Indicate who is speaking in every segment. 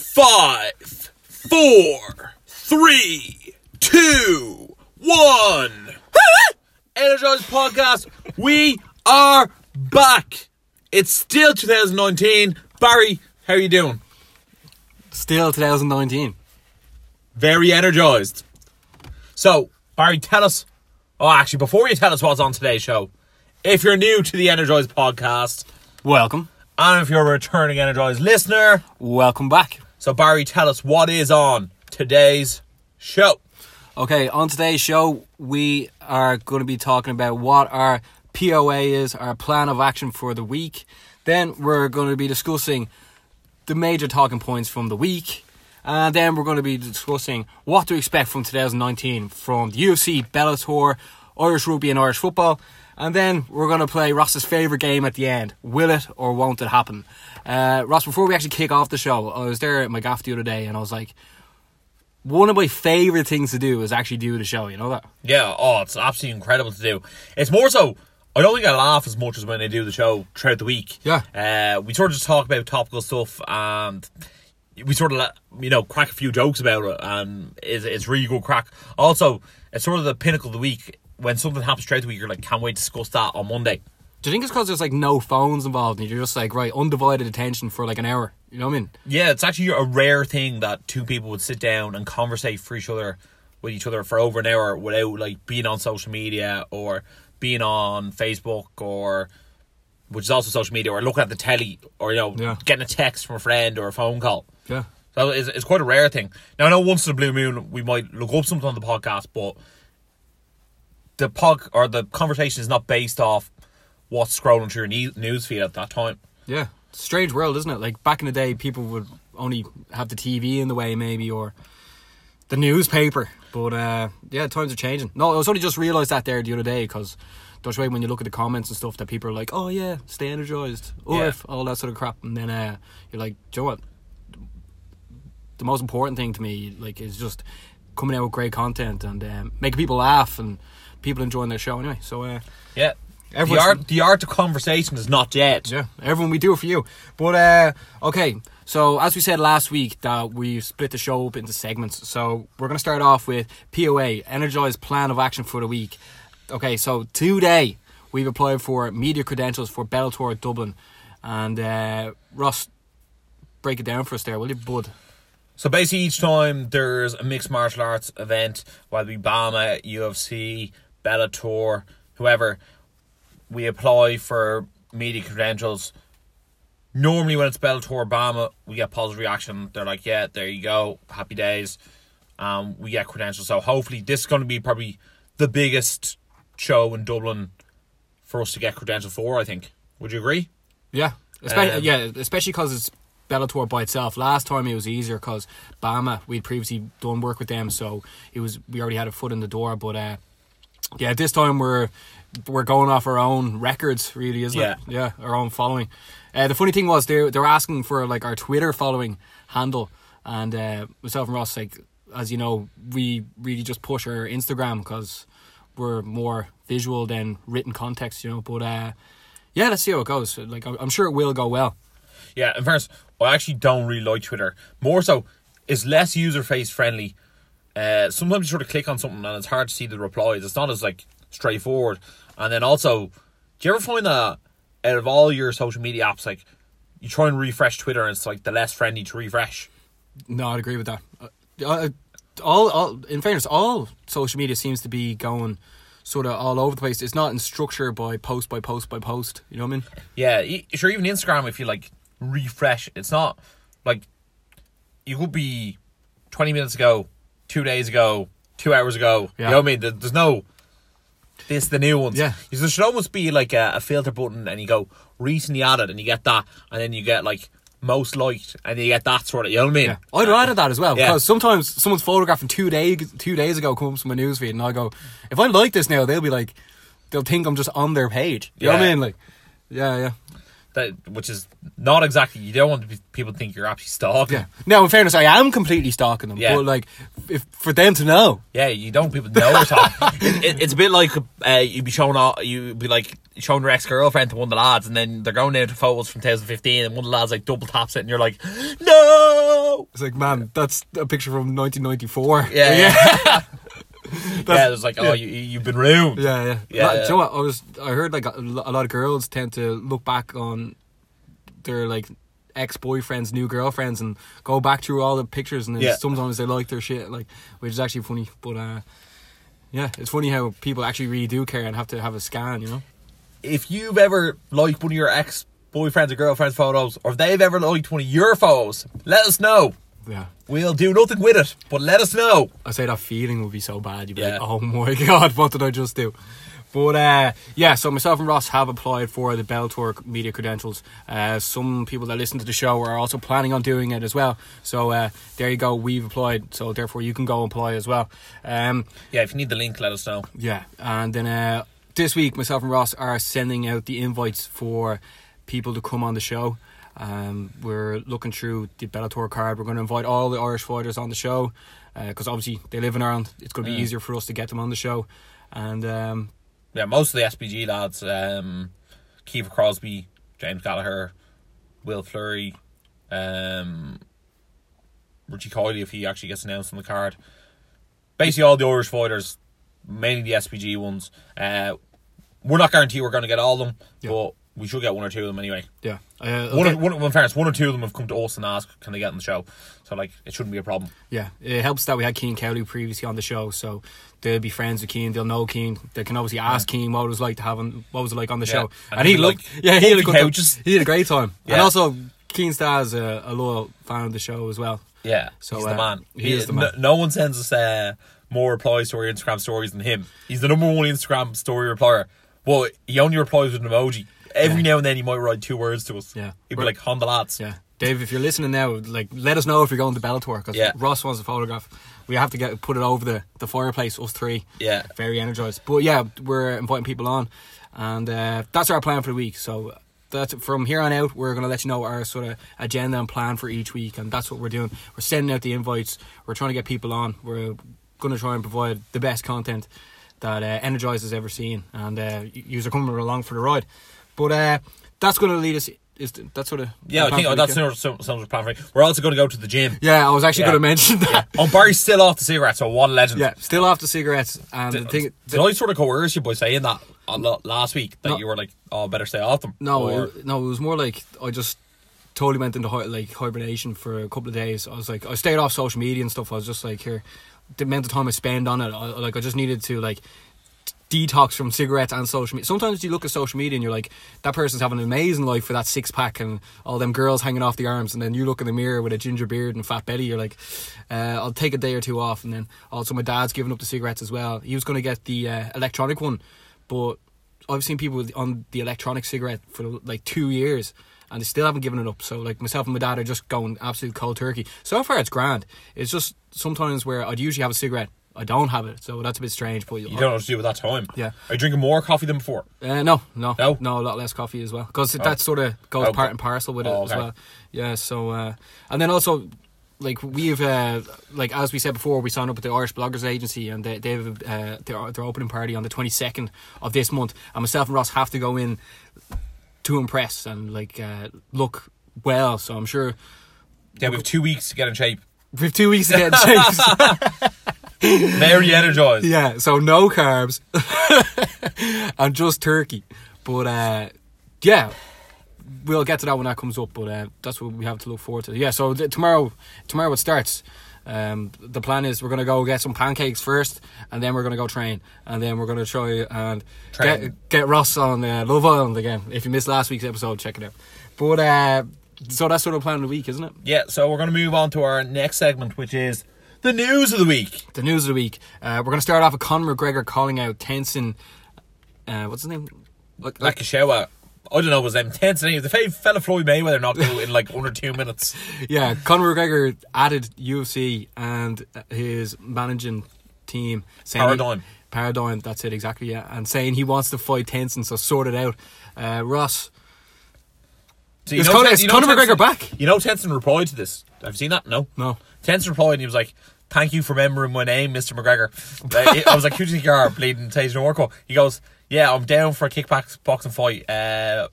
Speaker 1: Five, four, three, two, one. Energize podcast. We are back. It's still 2019. Barry, how are you doing?
Speaker 2: Still 2019.
Speaker 1: Very energized. So, Barry, tell us. Oh, actually, before you tell us what's on today's show, if you're new to the Energized podcast,
Speaker 2: Welcome.
Speaker 1: and if you're a returning Energized listener,
Speaker 2: Welcome back.
Speaker 1: So Barry, tell us what is on today's show.
Speaker 2: Okay, on today's show, we are going to be talking about what our POA is, our plan of action for the week. Then we're going to be discussing the major talking points from the week. And then we're going to be discussing what to expect from 2019 from the UFC, Bellator, Irish rugby, and Irish football. And then we're going to play Ross's favourite game at the end. Will it or won't it happen? Uh, Ross, before we actually kick off the show, I was there at my gaff the other day and I was like, one of my favourite things to do is actually do the show, you know that?
Speaker 1: Yeah, oh, it's absolutely incredible to do. It's more so, I don't think I laugh as much as when I do the show throughout the week.
Speaker 2: Yeah.
Speaker 1: Uh, we sort of just talk about topical stuff and we sort of, you know, crack a few jokes about it and it's, it's really good crack. Also, it's sort of the pinnacle of the week. When something happens throughout the week, you're like, can't wait to discuss that on Monday.
Speaker 2: Do you think it's because there's like no phones involved and you're just like, right, undivided attention for like an hour? You know what I mean?
Speaker 1: Yeah, it's actually a rare thing that two people would sit down and conversate for each other with each other for over an hour without like being on social media or being on Facebook or which is also social media or looking at the telly or you know
Speaker 2: Yeah.
Speaker 1: getting a text from a friend or a phone call.
Speaker 2: Yeah.
Speaker 1: So it's, it's quite a rare thing. Now I know once in a blue moon we might look up something on the podcast, but the pod or the conversation is not based off what's scrolling through your news feed at that time.
Speaker 2: Yeah. Strange world, isn't it? Like back in the day, people would only have the TV in the way, maybe, or the newspaper. But uh, yeah, times are changing. No, I was only just realised that there the other day because that's way when you look at the comments and stuff that people are like, oh yeah, stay energized,
Speaker 1: Yeah.
Speaker 2: oof, all that sort of crap. And then uh, you're like, do you know what? The most important thing to me, like, is just coming out with great content and um, making people laugh and people enjoying their show anyway. So uh,
Speaker 1: Yeah. The art, the art of conversation is not dead.
Speaker 2: yeah, everyone, we do it for you. But uh, okay, so as we said last week, that we split the show up into segments. So we're gonna start off with POA, Energized Plan of Action for the week. Okay, so today we've applied for media credentials for Bellator Dublin, and uh, Ross, break it down for us there, will you, Bud?
Speaker 1: So basically, each time there's a mixed martial arts event, whether it be BAMMA, UFC, Bellator, whoever, we apply for media credentials. Normally, when it's Bellator or BAMMA, we get positive reaction. They're like, "Yeah, there you go, happy days." Um, we get credentials. So hopefully, this is going to be probably the biggest show in Dublin for us to get credentials for. I think. Would you agree?
Speaker 2: Yeah, especially
Speaker 1: Um,
Speaker 2: yeah, especially because it's Bellator by itself. Last time it was easier because BAMMA we'd previously done work with them, so it was we already had a foot in the door. But uh, yeah, this time we're we're going off our own records, really, isn't it? Yeah, our own following. Uh, the funny thing was they they're asking for like our Twitter following handle, and uh, myself and Ross, like as you know, we really just push our Instagram because we're more visual than written context, you know. But uh, yeah, let's see how it goes. Like I'm I'm sure it will go well.
Speaker 1: Yeah, in fairness, I actually don't really like Twitter. More so, it's less user face friendly. Uh, sometimes you sort of click on something and it's hard to see the replies. It's not as like straightforward. And then also, do you ever find that out of all your social media apps, like you try and refresh Twitter and it's like the less friendly to refresh?
Speaker 2: No, I'd agree with that. Uh, uh, all, all, in fairness, all social media seems to be going sort of all over the place. It's not in structure by post by post by post. You know what I mean?
Speaker 1: Yeah, sure. Even Instagram, if you like refresh, it's not like you could be twenty minutes ago, two days ago, two hours ago.
Speaker 2: Yeah.
Speaker 1: You know what I mean? There's no this the new ones.
Speaker 2: Yeah.
Speaker 1: So there should almost be like a, a filter button, and you go recently added, and you get that, and then you get like most liked, and you get that sort of. You know what I mean?
Speaker 2: Yeah, I'd rather that as well
Speaker 1: Yeah.
Speaker 2: because sometimes someone's photograph from two days two days ago comes from my newsfeed, and I go, if I like this now, they'll be like, they'll think I'm just on their page. You know what I mean? Like, yeah, yeah.
Speaker 1: That which is not exactly. You don't want people to think you're actually stalking.
Speaker 2: Yeah. Now, in fairness, I am completely stalking them.
Speaker 1: Yeah.
Speaker 2: But like, if for them to know,
Speaker 1: Yeah, you don't want people to know we're talking. it, it, it's a bit like uh, you'd be showing all, you'd be like showing your ex girlfriend to one of the lads, and then they're going down to photos from 2015, and one of the lads like double taps it, and you're like, no.
Speaker 2: It's like, man, that's a picture from 1994.
Speaker 1: Yeah, yeah. Yeah, it was like, oh, you, you've been ruined.
Speaker 2: Yeah, yeah.
Speaker 1: Yeah,
Speaker 2: Like,
Speaker 1: yeah.
Speaker 2: Do you know? I was I heard like a, a lot of girls tend to look back on their like ex boyfriends, new girlfriends, and go back through all the pictures, and
Speaker 1: Yeah.
Speaker 2: sometimes they like their shit, like which is actually funny. But uh, yeah, it's funny how people actually really do care and have to have a scan, you know.
Speaker 1: If you've ever liked one of your ex boyfriends or girlfriends' photos, or if they've ever liked one of your photos, let us know.
Speaker 2: Yeah.
Speaker 1: We'll do nothing with it, but let us know.
Speaker 2: I say that feeling would be so bad. You'd be
Speaker 1: Yeah.
Speaker 2: like, "Oh my god, what did I just do?" But uh, yeah, so myself and Ross have applied for the Bellator media credentials. Uh, some people that listen to the show are also planning on doing it as well. So uh, there you go. We've applied, so therefore you can go and apply as well. Um,
Speaker 1: Yeah, if you need the link, let us know.
Speaker 2: yeah, and then uh, this week, myself and Ross are sending out the invites for people to come on the show. Um, we're looking through the Bellator card. We're going to invite all the Irish fighters on the show because obviously they live in Ireland. It's going to be
Speaker 1: Mm.
Speaker 2: easier for us to get them on the show. And um,
Speaker 1: Yeah, most of the SBG lads, um, Kiefer Crosbie, James Gallagher, Will Fleury, um, Richie Coyley, if he actually gets announced on the card. Basically, all the Irish fighters, mainly the SBG ones. Uh, we're not guaranteed we're going to get all of them,
Speaker 2: Yeah.
Speaker 1: but we should get one or two of them anyway.
Speaker 2: yeah, uh,
Speaker 1: One,
Speaker 2: okay.
Speaker 1: of, one, of- in fairness, one or two of them have come to us and asked, can they get on the show? So, like, it shouldn't be a problem.
Speaker 2: yeah, it helps that we had Keen Cowley previously on the show, so they'll be friends with Keen. They'll know Keen. They can obviously ask Keen what it was like to have him, what was it like on the
Speaker 1: Yeah.
Speaker 2: show,
Speaker 1: And
Speaker 2: and, he
Speaker 1: he'd like,
Speaker 2: yeah, he had a good
Speaker 1: couches."
Speaker 2: He had a great time,
Speaker 1: Yeah.
Speaker 2: and also Keen Star's a, a loyal fan of the show as well.
Speaker 1: Yeah,
Speaker 2: So,
Speaker 1: he's
Speaker 2: uh,
Speaker 1: the man.
Speaker 2: he is the
Speaker 1: no-
Speaker 2: man.
Speaker 1: No, one sends us uh, more replies to our Instagram stories than him. He's the number one Instagram story replier. Well, he only replies with an emoji. Every
Speaker 2: Yeah.
Speaker 1: now and then he might write two words to us.
Speaker 2: Yeah.
Speaker 1: He'd be like, Honda lads.
Speaker 2: Yeah, Dave, if you're listening now, like let us know if you're going to Bellator because
Speaker 1: Yeah.
Speaker 2: Ross wants a photograph. We have to get put it over the, the fireplace. Us three,
Speaker 1: Yeah.
Speaker 2: very energized. But yeah, we're inviting people on, and uh, that's our plan for the week. So that's from here on out. We're going to let you know our sort of agenda and plan for each week, and that's what we're doing. We're sending out the invites. We're trying to get people on. We're going to try and provide the best content that uh, Energize has ever seen, and uh, you are coming along for the ride. But uh, that's going to lead us. Is that's sort of
Speaker 1: Yeah, I think
Speaker 2: the
Speaker 1: that's
Speaker 2: yeah?
Speaker 1: some, some, some plan for me. We're also going to go to the gym.
Speaker 2: Yeah, I was actually
Speaker 1: Yeah.
Speaker 2: going to mention that.
Speaker 1: Oh, Barry's still off the cigarettes, so what a legend.
Speaker 2: Yeah, still off the cigarettes, and
Speaker 1: Did,
Speaker 2: the thing.
Speaker 1: did I sort of coerce you by saying that last week that
Speaker 2: No.
Speaker 1: you were like, "Oh, better stay off them"?
Speaker 2: no,
Speaker 1: Or-
Speaker 2: it, no, it was more like I just totally went into like hibernation for a couple of days. I was like, I stayed off social media and stuff. I was just like, here, the amount of time I spend on it, I, like I just needed to like detox from cigarettes and social media. Sometimes you look at social media and you're like, that person's having an amazing life for that six pack and all them girls hanging off the arms, and then you look in the mirror with a ginger beard and fat belly. You're like, uh, I'll take a day or two off, and then also my dad's giving up the cigarettes as well. He was going to get the uh, electronic one, but I've seen people on the electronic cigarette for like two years. And they still haven't given it up. So, like myself and my dad are just going absolute cold turkey. So far, it's grand. It's just sometimes where I'd usually have a cigarette, I don't have it. So that's a bit strange. But
Speaker 1: you don't know what to do with that time.
Speaker 2: Yeah.
Speaker 1: Are you drinking more coffee than before?
Speaker 2: Uh, no, no,
Speaker 1: No?
Speaker 2: no, a lot less coffee as well because that sort of goes
Speaker 1: Oh,
Speaker 2: part and parcel with it
Speaker 1: Oh,
Speaker 2: as well. Yeah, so uh, and then also like we've uh, like as we said before, we signed up with the Irish Bloggers Agency and they they have uh, their their opening party on the twenty second of this month, and myself and Ross have to go in to impress and like uh, look well. So I'm sure
Speaker 1: Yeah, we have two weeks to get in shape.
Speaker 2: we have two weeks to get in shape.
Speaker 1: Very energized.
Speaker 2: Yeah, so no carbs and just turkey. But uh, yeah, we'll get to that when that comes up. But uh, that's what we have to look forward to. Yeah, so th- tomorrow, tomorrow it starts. Um, the plan is we're gonna go get some pancakes first, and then we're gonna go train, and then we're gonna try and
Speaker 1: Train.
Speaker 2: get get Ross on uh, Love Island again. If you missed last week's episode, check it out. But uh, so that's sort of plan of the week, isn't it?
Speaker 1: Yeah, so we're to move on to our next segment, which is the news of the week.
Speaker 2: The news of the week. Uh, we're gonna start off with Conor McGregor calling out Tenshin. Uh, what's his name? Like,
Speaker 1: Like a shower. I don't know, was them tense and the fa- fella Floyd Mayweather knocked out in like under two minutes.
Speaker 2: Yeah, Conor McGregor added UFC and his managing team saying he-
Speaker 1: Paradigm.
Speaker 2: paradigm. That's it exactly. Yeah, and saying he wants to fight Tenshin, so sort it out. Uh, Ross,
Speaker 1: So
Speaker 2: Is Conor-
Speaker 1: Ten-
Speaker 2: is Conor
Speaker 1: Tenshin-
Speaker 2: McGregor back?
Speaker 1: You know Tenshin replied to this. I've seen that? No.
Speaker 2: no,
Speaker 1: Tenshin replied and he was like, Thank you for remembering my name, Mr. McGregor. I was like, Who do you think you are? Bleeding Taser Orco. He goes, Yeah, I'm down for a kickback boxing fight. Uh,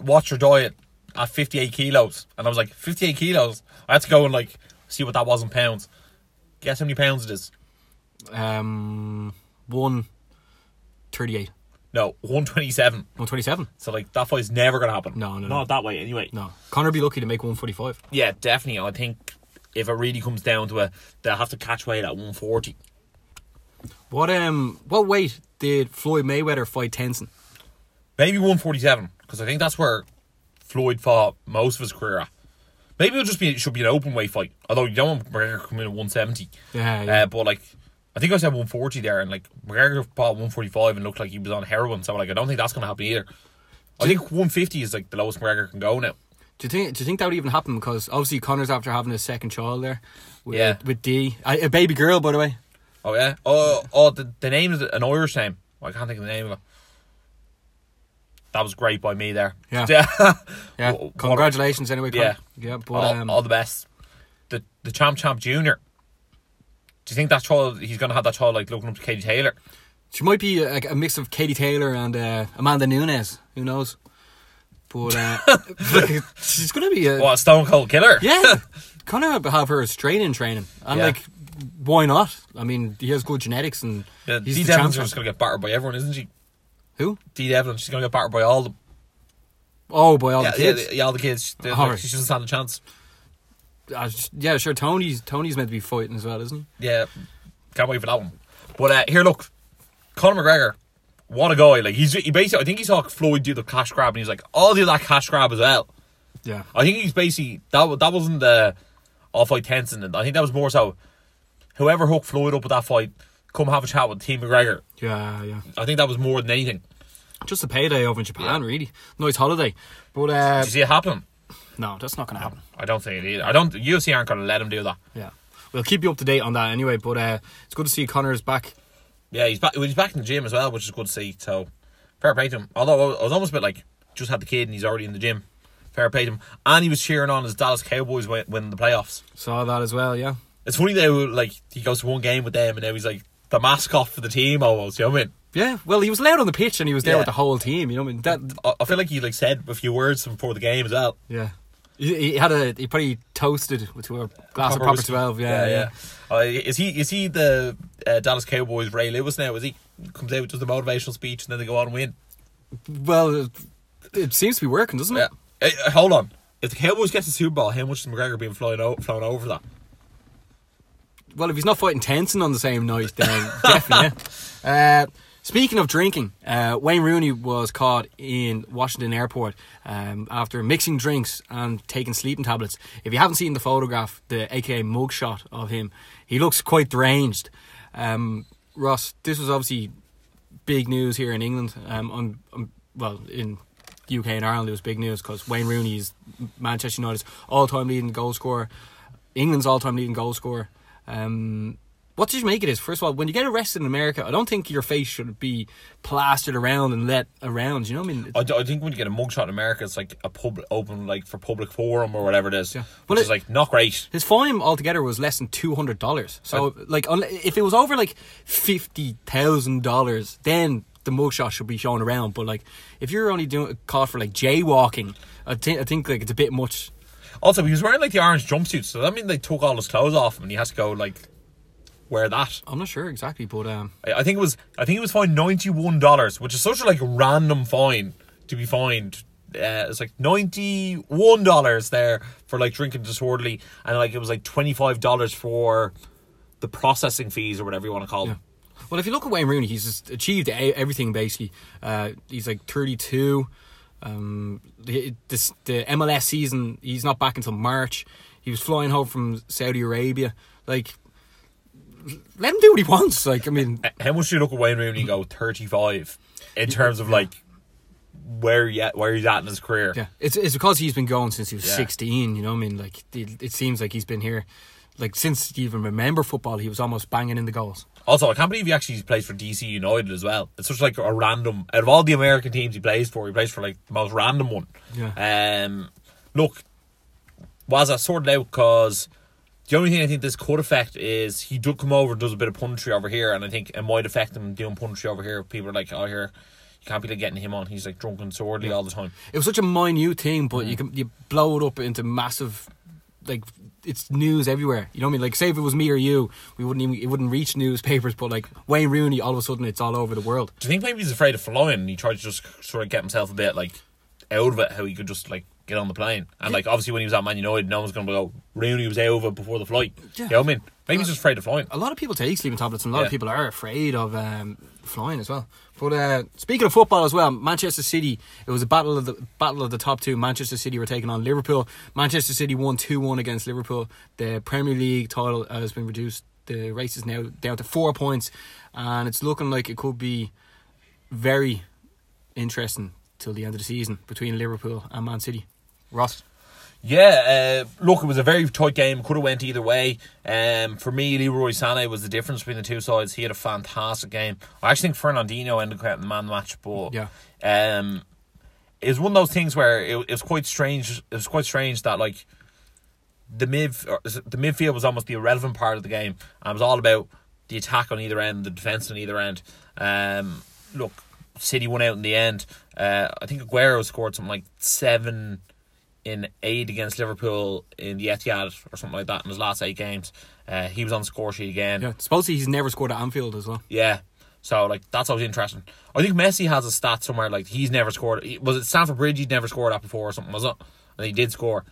Speaker 1: what's your diet? At 58 kilos. And I was like, 58 kilos? I had to go and like See what that was in pounds. Guess how many pounds it is?
Speaker 2: Um, one thirty-eight,
Speaker 1: No, one twenty seven.
Speaker 2: one twenty-seven.
Speaker 1: So like that fight's never gonna happen.
Speaker 2: No, no, no.
Speaker 1: not that way anyway.
Speaker 2: No, Conor be lucky to make one forty-five.
Speaker 1: Yeah, definitely. I think if it really comes down to it, they'll have to catch weight at one forty.
Speaker 2: What um, what weight did Floyd Mayweather fight Tenshin?
Speaker 1: Maybe one forty seven because I think that's where Floyd fought most of his career. At. Maybe it'll just be it should be an open weight fight. Although you don't want McGregor coming in at one seventy.
Speaker 2: Yeah, yeah.
Speaker 1: Uh, but like, I think I said 140 there, and like McGregor fought 145 and looked like he was on heroin. So like, I don't think that's gonna happen either. I think 150 is like the lowest McGregor can go now.
Speaker 2: Do you think? Do you think that would even happen? Because obviously Conor's after having his second child there, with,
Speaker 1: Yeah.
Speaker 2: with D, a, a baby girl, by the way.
Speaker 1: Oh yeah. Oh oh, the, the name is an Irish name. I can't think of the name of it. That was great by me there.
Speaker 2: Yeah.
Speaker 1: yeah.
Speaker 2: Yeah, congratulations anyway. Conor.
Speaker 1: Yeah.
Speaker 2: yeah, but
Speaker 1: all,
Speaker 2: um,
Speaker 1: all the best. The the champ champ junior. Do you think that child he's gonna have that child like looking up to Katie Taylor?
Speaker 2: she might be a, a mix of Katie Taylor and uh, Amanda Nunes. Who knows? But uh, like, she's gonna be a
Speaker 1: What a stone cold killer?
Speaker 2: yeah. Conor would have her as training training, and
Speaker 1: Yeah.
Speaker 2: like, why not? I mean, he has good genetics, and
Speaker 1: Yeah,
Speaker 2: he's
Speaker 1: Dee
Speaker 2: the.
Speaker 1: Devlin's just gonna get battered by everyone, isn't she?
Speaker 2: Who?
Speaker 1: Dee Devlin, she's gonna get battered by all the
Speaker 2: Oh, by all
Speaker 1: yeah,
Speaker 2: the kids.
Speaker 1: Yeah, yeah, all the kids. Like,
Speaker 2: right.
Speaker 1: she doesn't stand a chance.
Speaker 2: Uh, yeah, sure. Tony's Tony's meant to be fighting as well, isn't he?
Speaker 1: Yeah, can't wait for that one. But uh, here, look, Conor McGregor, what a guy! Like he's he basically, I think he saw Floyd do the cash grab, and he's like, "I'll do that cash grab as well."
Speaker 2: Yeah.
Speaker 1: I think he's basically that. That wasn't the all fight tension. And I think that was more so whoever hooked Floyd up with that fight, come have a chat with Team McGregor.
Speaker 2: Yeah, yeah.
Speaker 1: I think that was more than anything.
Speaker 2: Just a payday over in Japan,
Speaker 1: Yeah.
Speaker 2: really. Nice holiday. But uh,
Speaker 1: Did you see it happen?
Speaker 2: no, that's not going to happen.
Speaker 1: I don't think it either. I don't. UFC aren't going to let him do that.
Speaker 2: Yeah. We'll keep you up to date on that anyway. But uh, it's good to see Conor's back.
Speaker 1: Yeah, he's back. He's back in the gym as well, which is good to see. So fair play to him. Although I was almost a bit like just had the kid and he's already in the gym. Fair play to him. And he was cheering on his Dallas Cowboys win, win the playoffs.
Speaker 2: Saw that as well, yeah.
Speaker 1: It's funny though, like he goes to one game with them and now he's like the mascot for the team almost. You know what I mean?
Speaker 2: Yeah, well, he was loud on the pitch and he was there
Speaker 1: Yeah.
Speaker 2: with the whole team. You know, what I mean, that
Speaker 1: I, I feel like he like said a few words before the game as well.
Speaker 2: yeah. He, he had a he probably toasted with a glass of
Speaker 1: Proper
Speaker 2: proper
Speaker 1: whiskey.
Speaker 2: twelve. Yeah, yeah.
Speaker 1: Uh, is he is he the uh, Dallas Cowboys Ray Lewis now? Is he comes out does the motivational speech and then they go on and win?
Speaker 2: Well, it, seems to be working, doesn't
Speaker 1: Yeah.
Speaker 2: it?
Speaker 1: Hey, uh, hold on. If the Cowboys get the Super Bowl, how much is McGregor being flown o- flown over that?
Speaker 2: Well, if he's not fighting Tenshin on the same night, then definitely. Yeah. Uh, speaking of drinking, uh, Wayne Rooney was caught in Washington Airport um, after mixing drinks and taking sleeping tablets. If you haven't seen the photograph, the AKA mugshot of him, he looks quite deranged. Um, Ross, this was obviously big news here in England. Um, on, on well, in UK and Ireland, it was big news because Wayne Rooney is Manchester United's all-time leading goal scorer, England's all-time leading goal scorer. Um, what did you make of this? First of all, when you get arrested in America, I don't think your face should be plastered around and let around. You know what I mean?
Speaker 1: I, I think when you get a mugshot in America, it's like a public open like for public forum or whatever it is,
Speaker 2: Yeah.
Speaker 1: which
Speaker 2: Well,
Speaker 1: is
Speaker 2: it-
Speaker 1: like not great.
Speaker 2: His fine altogether was less than two hundred dollars. So, uh, like, if it was over like fifty thousand dollars, then the mugshot should be shown around. But like, if you're only doing a call for like jaywalking, I think I think like it's a bit much.
Speaker 1: Also, he was wearing like the orange jumpsuit, so that means they took all his clothes off him and he has to go like wear that.
Speaker 2: I'm not sure exactly, but um,
Speaker 1: I, I think it was I think it was fined ninety one dollars, which is such a like random fine to be fined. Uh, it's like ninety one dollars there for like drinking disorderly, and like it was like twenty five dollars for the processing fees or whatever you want to call them.
Speaker 2: Well, if you look at Wayne Rooney, he's just achieved everything basically. Uh, he's like 32. Um, the, this, the MLS season, he's not back until March. He was flying home from Saudi Arabia. Like, let him do what he wants. Like, I mean,
Speaker 1: How much do you look at Wayne Rooney go thirty five in terms of like where he at, where he's at in his career?
Speaker 2: yeah, it's it's because he's been going since he was
Speaker 1: Yeah.
Speaker 2: 16. You know, what I mean, like it, it seems like he's been here. Like since you even remember football, he was almost banging in the goals.
Speaker 1: Also, I can't believe he actually plays for DC United as well. It's such like a random out of all the American teams he plays for, he plays for like the most random one.
Speaker 2: Yeah.
Speaker 1: Um, look, was I sorted out because the only thing I think this could affect is he did come over and does a bit of punditry over here, and I think it might affect him doing punditry over here. People are like, "Oh, here, you can't be like, getting him on. He's like drunk and swordly all the time."
Speaker 2: It was such a minute thing, but you mm. can you blow it up into massive like it's news everywhere. You know what I mean? Like say if it was me or you, we wouldn't even it wouldn't reach newspapers. But like Wayne Rooney, all of a sudden it's all over the world.
Speaker 1: Do you think maybe he's afraid of flying and he tried to just sort of get himself a bit like out of it, how he could just like get on the plane? And like obviously when he was at Man United, no one's going to go, Rooney was over before the flight.
Speaker 2: Yeah.
Speaker 1: You know what I mean? Maybe he's just afraid of flying.
Speaker 2: A lot of people take sleeping tablets, and a lot
Speaker 1: Yeah.
Speaker 2: of people are afraid of um, flying as well. But uh, speaking of football as well, Manchester City. It was a battle of the battle of the top two. Manchester City were taking on Liverpool. Manchester City won two one against Liverpool. The Premier League title has been reduced. The race is now down to four points, and it's looking like it could be very interesting till the end of the season between Liverpool and Man City. Ross.
Speaker 1: Yeah, uh, look, it was a very tight game. Could have went either way. Um, for me, Leroy Sané was the difference between the two sides. He had a fantastic game. I actually think Fernandinho ended up getting the man match, but
Speaker 2: Yeah.
Speaker 1: um, it was one of those things where it, it was quite strange. It was quite strange that like the mid the midfield was almost the irrelevant part of the game, and it was all about the attack on either end, the defense on either end. Um, look, City won out in the end. Uh, I think Aguero scored something like seven in eight against Liverpool in the Etihad or something like that in his last eight games. Uh, he was on the score sheet again.
Speaker 2: Yeah, supposedly he's never scored at Anfield as well.
Speaker 1: Yeah. So like that's always interesting. I think Messi has a stat somewhere like he's never scored. Was it Stamford Bridge? He'd never scored at before or something, was it? And he did score.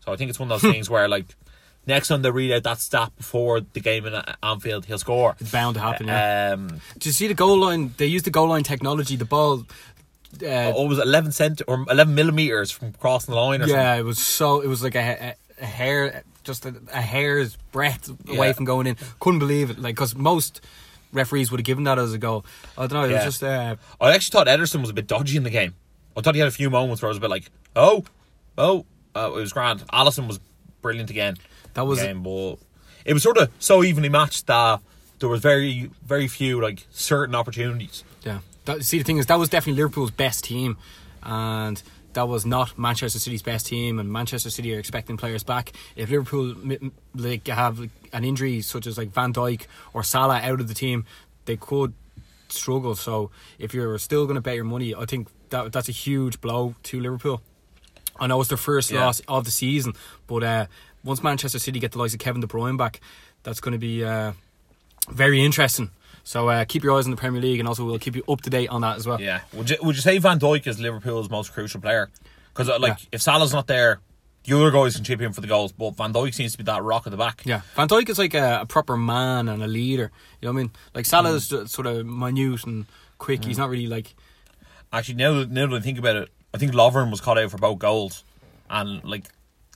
Speaker 1: So I think it's one of those things where like next time they read out that stat before the game in uh, Anfield, he'll score.
Speaker 2: It's bound to happen. Yeah.
Speaker 1: Um,
Speaker 2: Did you see the goal line? They use the goal line technology. The ball. Uh,
Speaker 1: oh, it was eleven cent or eleven millimeters from crossing the line or
Speaker 2: yeah, it was so. It was like a, a, a hair, just a, a hair's breadth away from going in. Couldn't believe it. Like because most referees would have given that as a goal. I don't know. It
Speaker 1: Yeah.
Speaker 2: was just. Uh.
Speaker 1: I actually thought Ederson was a bit dodgy in the game. I thought he had a few moments where I was a bit like, oh, oh, uh, it was grand. Alisson was brilliant again.
Speaker 2: That was-
Speaker 1: game, but it was sort of so evenly matched that there was very, very few like certain opportunities.
Speaker 2: yeah. That, see, the thing is, that was definitely Liverpool's best team, and that was not Manchester City's best team. And Manchester City are expecting players back. If Liverpool like have an injury such as like Van Dijk or Salah out of the team, they could struggle. So if you're still going to bet your money, I think that that's a huge blow to Liverpool. I know it's their first
Speaker 1: Yeah.
Speaker 2: loss of the season, but uh, once Manchester City get the likes of Kevin De Bruyne back, that's going to be uh, very interesting. So uh, keep your eyes on the Premier League, and also we'll keep you up to date on that as well.
Speaker 1: Yeah. Would you would you say Van Dijk is Liverpool's most crucial player? Because uh, like
Speaker 2: Yeah.
Speaker 1: if Salah's not there, the other guys can chip in for the goals, but Van Dijk seems to be that rock at the back.
Speaker 2: Yeah, Van Dijk is like a, a proper man and a leader. You know what I mean? Like Salah is mm. just sort of minute and quick. Mm. He's not really like
Speaker 1: Actually, now that, now that I think about it, I think Lovren was caught out for both goals, and like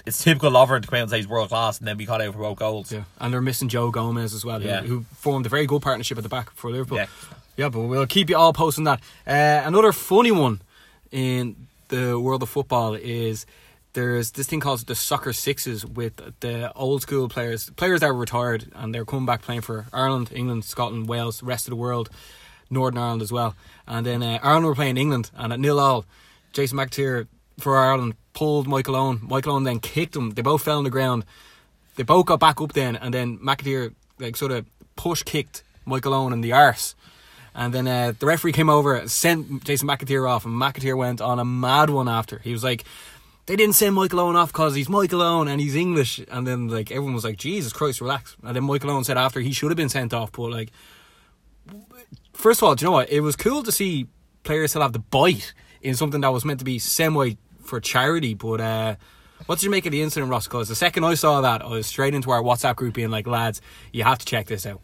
Speaker 1: it's typical Lovren to come out and say he's world class and then be caught out for both goals.
Speaker 2: yeah. And they're missing Joe Gomez as well, who-
Speaker 1: Yeah.
Speaker 2: who, formed a very good partnership at the back for Liverpool.
Speaker 1: Yeah.
Speaker 2: Yeah, but we'll keep you all posting that. Uh, another funny one in the world of football is there's this thing called the soccer sixes with the old school players, players that were retired and they're coming back playing for Ireland, England, Scotland, Wales, the rest of the world, Northern Ireland as well. And then uh, Ireland were playing England and at nil all, Jason McAteer for Ireland pulled Michael Owen. Michael Owen then kicked him. They both fell on the ground. They both got back up then, and then McAteer like sort of push kicked Michael Owen in the arse. And then uh, the referee came over, sent Jason McAteer off, and McAteer went on a mad one after. He was like, they didn't send Michael Owen off because he's Michael Owen and he's English. And then like everyone was like, Jesus Christ, relax. And then Michael Owen said after he should have been sent off, but like, first of all, do you know what? It was cool to see players still have the bite in something that was meant to be semi for charity. But uh, what did you make of the incident, Ross? Because the second I saw that, I was straight into our WhatsApp group being like, lads, you have to check this out.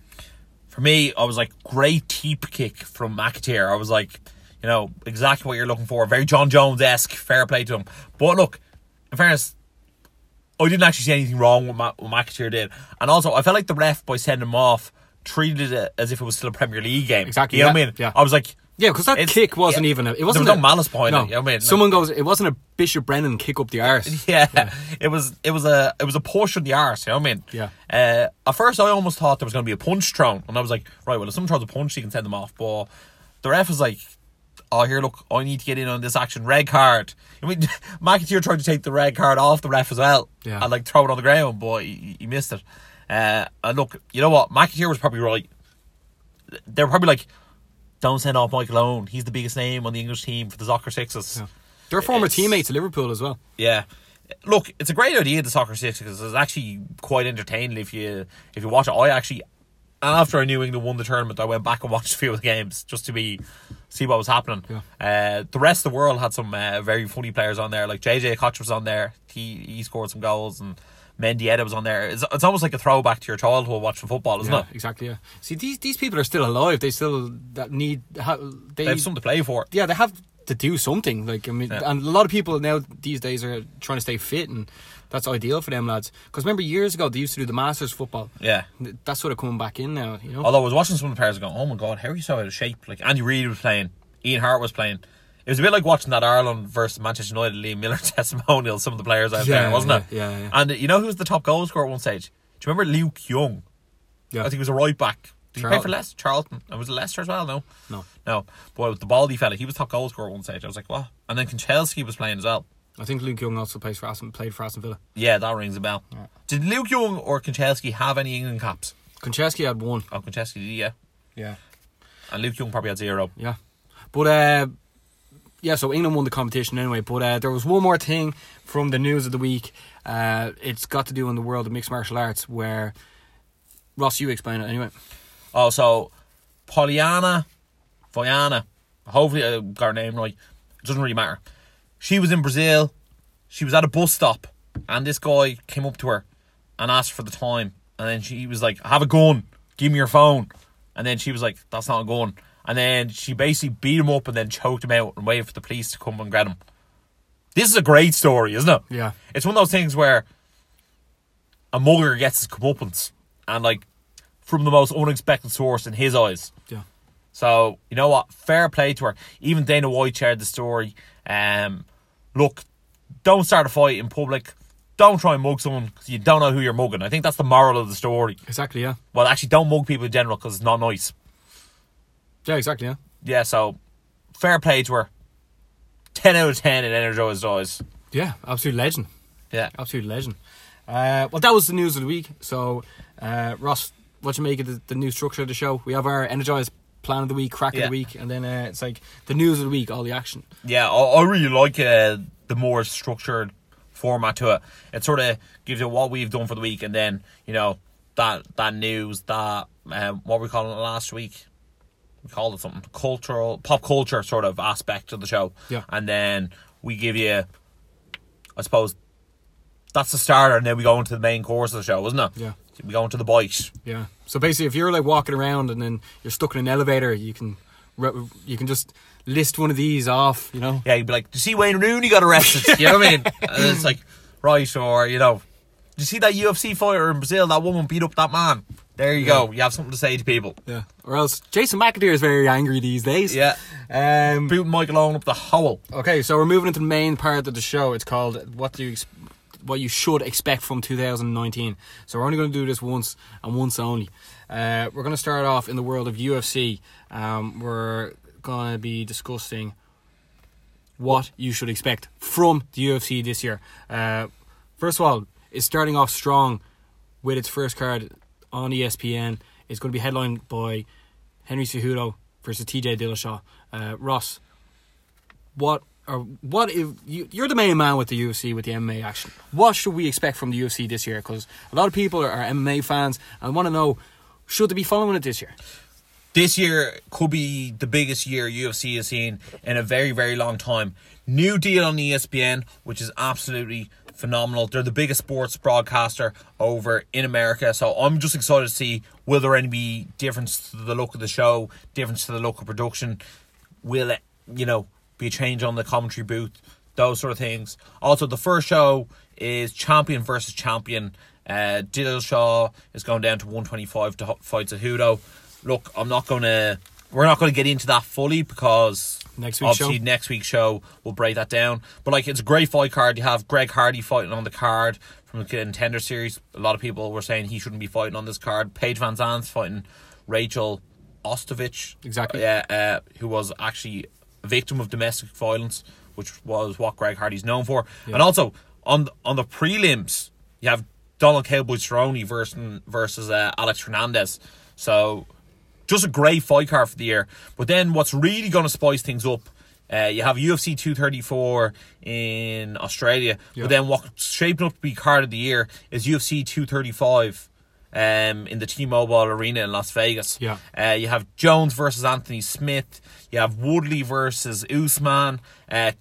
Speaker 1: For me, I was like great teep kick from McAteer. I was like, you know, exactly what you're looking for. Very Jon Jones esque. Fair play to him. But look, in fairness, I didn't actually see anything wrong with what McAteer did, and also I felt like the ref by sending him off treated it as if it was still a Premier League game.
Speaker 2: Exactly,
Speaker 1: You know what I mean?
Speaker 2: yeah.
Speaker 1: I was like,
Speaker 2: Yeah, because that
Speaker 1: It's-
Speaker 2: kick wasn't
Speaker 1: yeah.
Speaker 2: even. A, it
Speaker 1: There
Speaker 2: wasn't
Speaker 1: was no
Speaker 2: a-
Speaker 1: malice behind
Speaker 2: no.
Speaker 1: it, you know what I mean?
Speaker 2: Someone goes. It wasn't a Bishop Brennan kick up the arse.
Speaker 1: Yeah, it was it was a it was a push on the arse. You know what I mean?
Speaker 2: Yeah.
Speaker 1: Uh, at first, I almost thought there was going to be a punch thrown, and I was like, right, well, if someone throws a punch, you can send them off. But the ref was like, oh, here, look, I need to get in on this action. Red card. I mean, McAteer tried to take the red card off the ref as well,
Speaker 2: Yeah.
Speaker 1: and like throw it on the ground, but he, he missed it. Uh, and look, you know what? McAteer was probably right. They were probably like, don't send off Michael Owen. He's the biggest name on the English team for the soccer sixes.
Speaker 2: Yeah. They're former
Speaker 1: It's-
Speaker 2: teammates at Liverpool as well.
Speaker 1: Yeah. look, it's a great idea the soccer sixes. because it's actually quite entertaining if you if you watch it. I actually after I knew England won the tournament, I went back and watched a few of the games just to be see what was happening.
Speaker 2: Yeah.
Speaker 1: Uh, the rest of the world had some uh, very funny players on there, like JJ Okocha was on there. He he scored some goals and. Mendieta was on there. It's, it's almost like a throwback to your childhood watching football, isn't
Speaker 2: Yeah,
Speaker 1: it?
Speaker 2: exactly. Yeah. See, these these people are still alive. They still that need. Ha, they,
Speaker 1: They have something to play for.
Speaker 2: yeah, they have to do something. Like I mean,
Speaker 1: Yeah.
Speaker 2: and a lot of people now these days are trying to stay fit, and that's ideal for them lads. Because remember years ago they used to do the Masters football.
Speaker 1: Yeah.
Speaker 2: That's sort of coming back in now. You know.
Speaker 1: Although I was watching some of the players going, oh my god, how are you so out of shape? Like Andy Reid was playing, Ian Harte was playing. It was a bit like watching that Ireland versus Manchester United Lee Miller testimonial. Some of the players out
Speaker 2: Yeah,
Speaker 1: there, wasn't
Speaker 2: yeah,
Speaker 1: it?
Speaker 2: yeah, yeah.
Speaker 1: And you know who was the top goal scorer at one stage? Do you remember Luke Young?
Speaker 2: yeah.
Speaker 1: I think he was a right back. Did he play for
Speaker 2: Charlton.
Speaker 1: Leicester? Charlton. And was it Leicester as well? No.
Speaker 2: No.
Speaker 1: No. But the baldy fella, he was top goal scorer at one stage. I was like, what? And then Konchesky was playing as well.
Speaker 2: I think Luke Young also plays for Aston, played for Aston Villa.
Speaker 1: Yeah, that rings a bell. Did Luke Young or Konchesky have any England caps?
Speaker 2: Konchesky had one.
Speaker 1: Oh, Konchesky did, yeah.
Speaker 2: Yeah.
Speaker 1: And Luke Young probably had zero.
Speaker 2: Yeah. But uh yeah, so England won the competition anyway. But uh, there was one more thing from the news of the week. Uh, it's got to do in the world of mixed martial arts, where Ross, you explain it anyway.
Speaker 1: Oh, so Polyana, Voyana, hopefully I got her name right. It doesn't really matter. She was in Brazil. She was at a bus stop, and this guy came up to her and asked for the time. And then she was like, have a gun. Give me your phone." And then she was like, "That's not a gun." And then she basically beat him up and then choked him out and waited for the police to come and get him. This is a great story, isn't it?
Speaker 2: Yeah.
Speaker 1: It's one of those things where a mugger gets his comeuppance, and like from the most unexpected source in his eyes.
Speaker 2: Yeah.
Speaker 1: So you know what? Fair play to her. Even Dana White shared the story. Um, look, don't start a fight in public. Don't try and mug someone because you don't know who you're mugging. I think that's the moral of the story.
Speaker 2: Exactly, yeah.
Speaker 1: Well, actually, don't mug people in general because it's not nice.
Speaker 2: Yeah, exactly, yeah.
Speaker 1: Yeah, so fair play to her. Ten out of ten in energized always.
Speaker 2: Yeah, absolute legend.
Speaker 1: Yeah.
Speaker 2: Absolute legend. Uh, well, that was the news of the week. So, uh, Ross, what you make of the, the new structure of the show? We have our energized plan of the week, crack
Speaker 1: Yeah.
Speaker 2: of the week, and then uh, it's like the news of the week, all the action.
Speaker 1: Yeah, I, I really like uh, the more structured format to it. It sort of gives you what we've done for the week, and then you know that that news, that um, what we call it last week. We called it something cultural, pop culture sort of aspect of the show.
Speaker 2: Yeah.
Speaker 1: and then we give you, I suppose, that's the starter, and then we go into the main course of the show, isn't it?
Speaker 2: Yeah.
Speaker 1: We go into the bite.
Speaker 2: Yeah. So basically, if you're like walking around and then you're stuck in an elevator, you can you can just list one of these off. You know.
Speaker 1: Yeah, you'd be like, "Do you see Wayne Rooney got arrested?" you know what I mean? And it's like, right, or you know, do you see that UFC fighter in Brazil? That woman beat up that man. There you go. You have something to say to people.
Speaker 2: Yeah. Or else Jason McAteer is very angry these days.
Speaker 1: Yeah,
Speaker 2: Um.
Speaker 1: booting Michael Owen up the hole.
Speaker 2: Okay, so we're moving into the main part of the show. It's called "What Do You Ex- What You Should Expect from 2019." So we're only going to do this once and once only. Uh, we're going to start off in the world of UFC. Um, we're going to be discussing what you should expect from the UFC this year. Uh, first of all, it's starting off strong with its first card on ESPN. It's going to be headlined by Henry Cejudo versus TJ Dillashaw. Uh, Ross, what or what if you, you're the main man with the UFC with the MMA action? What should we expect from the UFC this year? Because a lot of people are, are MMA fans and want to know should they be following it this year?
Speaker 1: This year could be the biggest year UFC has seen in a very, very long time. New deal on ESPN, which is absolutely phenomenal. They're the biggest sports broadcaster over in America, so I'm just excited to see will there any be difference to the look of the show, difference to the look of production, will it, you know, be a change on the commentary booth, those sort of things. Also, the first show is champion versus champion. Uh, Dillashaw is going down to 125 to fight Cejudo. Look, I'm not going to. We're not going to get into that fully because
Speaker 2: Next week's
Speaker 1: obviously
Speaker 2: show?
Speaker 1: next week's show will break that down. But like, it's a great fight card. You have Greg Hardy fighting on the card from the contender series. A lot of people were saying he shouldn't be fighting on this card. Paige VanZant's fighting Rachel Ostovich.
Speaker 2: Exactly.
Speaker 1: Yeah, uh, who was actually a victim of domestic violence, which was what Greg Hardy's known for. And also on on the prelims, you have Donald Cowboy Cerrone versus versus uh, Alex Hernandez. So just a great fight card for the year. But then what's really going to spice things up Uh, you have UFC 234 in Australia,
Speaker 2: Yeah.
Speaker 1: but then what's shaping up to be card of the year is UFC 235 um, in the T-Mobile Arena in Las Vegas.
Speaker 2: Yeah.
Speaker 1: Uh, you have Jones versus Anthony Smith. You have Woodley versus Usman. Uh,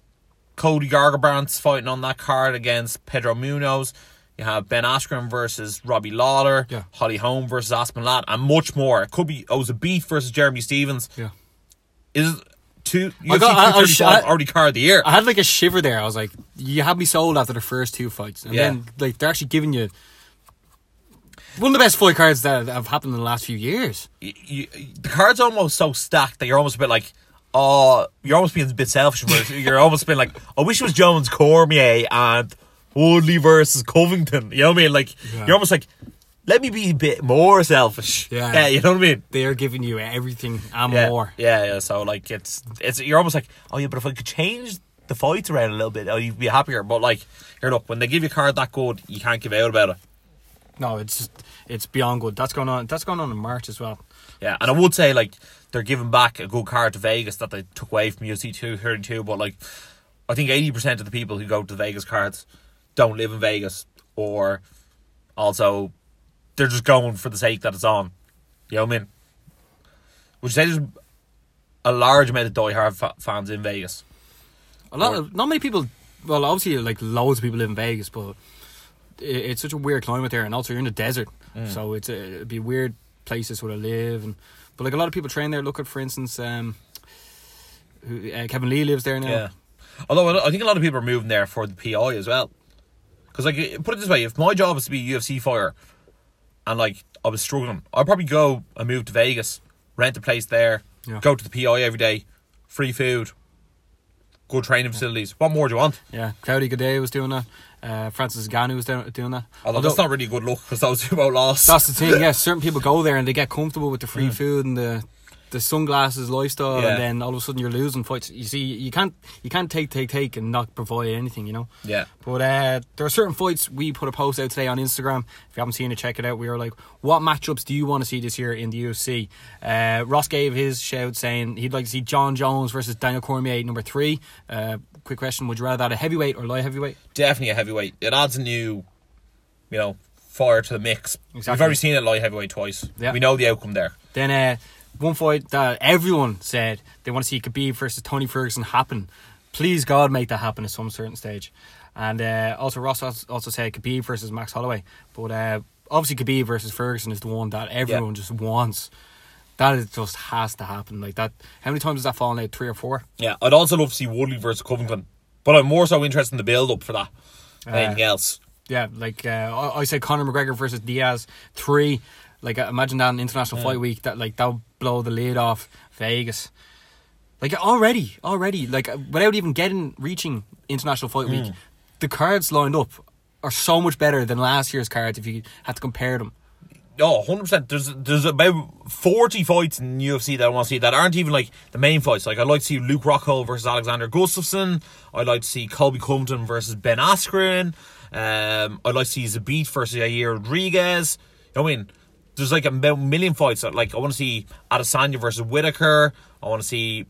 Speaker 1: Cody Garbrandt's fighting on that card against Pedro Munhoz. You have Ben Askren versus Robbie Lawler.
Speaker 2: Yeah.
Speaker 1: Holly Holm versus Aspen Ladd, and much more. It could be it beat versus Jeremy Stephens.
Speaker 2: Yeah.
Speaker 1: Is two
Speaker 2: I
Speaker 1: UFC
Speaker 2: got- I- I was-
Speaker 1: 235
Speaker 2: I-
Speaker 1: already card of the year?
Speaker 2: I had like a shiver there. I was like, you had me sold after the first two fights, and
Speaker 1: Yeah.
Speaker 2: then like they're actually giving you one of the best fight cards that have happened in the last few years.
Speaker 1: you, you, the card's almost so stacked that you're almost a bit like, oh, you're almost being a bit selfish. You're almost being like, I wish it was Jones Cormier and Woodley versus Covington. You know what I mean? Like
Speaker 2: Yeah.
Speaker 1: you're almost like, let me be a bit more selfish.
Speaker 2: Yeah.
Speaker 1: yeah, you know what I mean.
Speaker 2: They're giving you everything and
Speaker 1: Yeah,
Speaker 2: more.
Speaker 1: yeah, yeah. So like, it's it's you're almost like, oh yeah, but if I could change the fights around a little bit, oh, you'd be happier. But like, here, look, when they give you a card that good, you can't give out about it.
Speaker 2: No, it's just, it's beyond good. That's going on. That's going on in March as well.
Speaker 1: Yeah, and I would say like they're giving back a good card to Vegas that they took away from UFC two thirty two, but like I think eighty percent of the people who go to the Vegas cards don't live in Vegas or also they're just going for the sake that it's on. You know what I mean? Would you say there's a large amount of diehard fa- fans in Vegas?
Speaker 2: A lot of not many people. Well, obviously, like loads of people live in Vegas, but it, it's such a weird climate there, and also you're in the desert, so it's a, it'd be weird places where to live. And but like a lot of people train there. Look at, for instance, um, who, uh, Kevin Lee lives there now.
Speaker 1: Yeah. Although I think a lot of people are moving there for the PI as well. Because like, put it this way: if my job was to be a UFC fighter, and like I was struggling, I'd probably go and move to Vegas, rent a place there,
Speaker 2: Yeah.
Speaker 1: go to the PI every day, free food, good training facilities. What more do you want?
Speaker 2: Yeah, Cloudy Goday was doing that. Uh, Francis Ngannou was doing, doing that.
Speaker 1: Although, that's not really good luck because those two both lost.
Speaker 2: That's the thing. Yeah, certain people go there and they get comfortable with the free food and the the sunglasses lifestyle,
Speaker 1: Yeah.
Speaker 2: and then all of a sudden you're losing fights. You see, you can't you can't take take take and not provide anything. You know.
Speaker 1: yeah.
Speaker 2: But uh, there are certain fights we put a post out today on Instagram. If you haven't seen it, check it out. We were like, "What matchups do you want to see this year in the UFC?" Uh, Ross gave his shout saying he'd like to see Jon Jones versus Daniel Cormier number three. Uh, quick question: Would you rather that a heavyweight or light heavyweight?
Speaker 1: Definitely a heavyweight. It adds a new, you know, fire to the mix.
Speaker 2: Exactly.
Speaker 1: We've already seen it light heavyweight twice.
Speaker 2: Yeah.
Speaker 1: We know the outcome there.
Speaker 2: Then uh, one fight that everyone said they want to see Khabib versus Tony Ferguson happen. Please God, make that happen at some certain stage. And uh, also Ross also said Khabib versus Max Holloway, but uh, obviously Khabib versus Ferguson is the one that everyone just wants. That is just has to happen like that. How many times has that fallen out? Three or four?
Speaker 1: Yeah, I'd also love to see Woodley versus Covington, but I'm more so interested in the build up for that than
Speaker 2: Uh,
Speaker 1: anything else.
Speaker 2: Yeah, like uh, I, I said, Conor McGregor versus Diaz three. Like uh, imagine that in international fight week. That like that would blow the lid off Vegas. Like already, already, like uh, without even getting reaching international fight week, the cards lined up are so much better than last year's cards. If you had to compare them,
Speaker 1: Oh, 100 percent. There's there's about forty fights in UFC that I want to see that aren't even like the main fights. Like I'd like to see Luke Rockhold versus Alexander Gustafsson. I'd like to see Colby Covington versus Ben Askren. Um, I'd like to see Zabit versus Yair Rodriguez. You know what I mean? There's like a million fights. that, Like I want to see Adesanya versus Whittaker. I want to see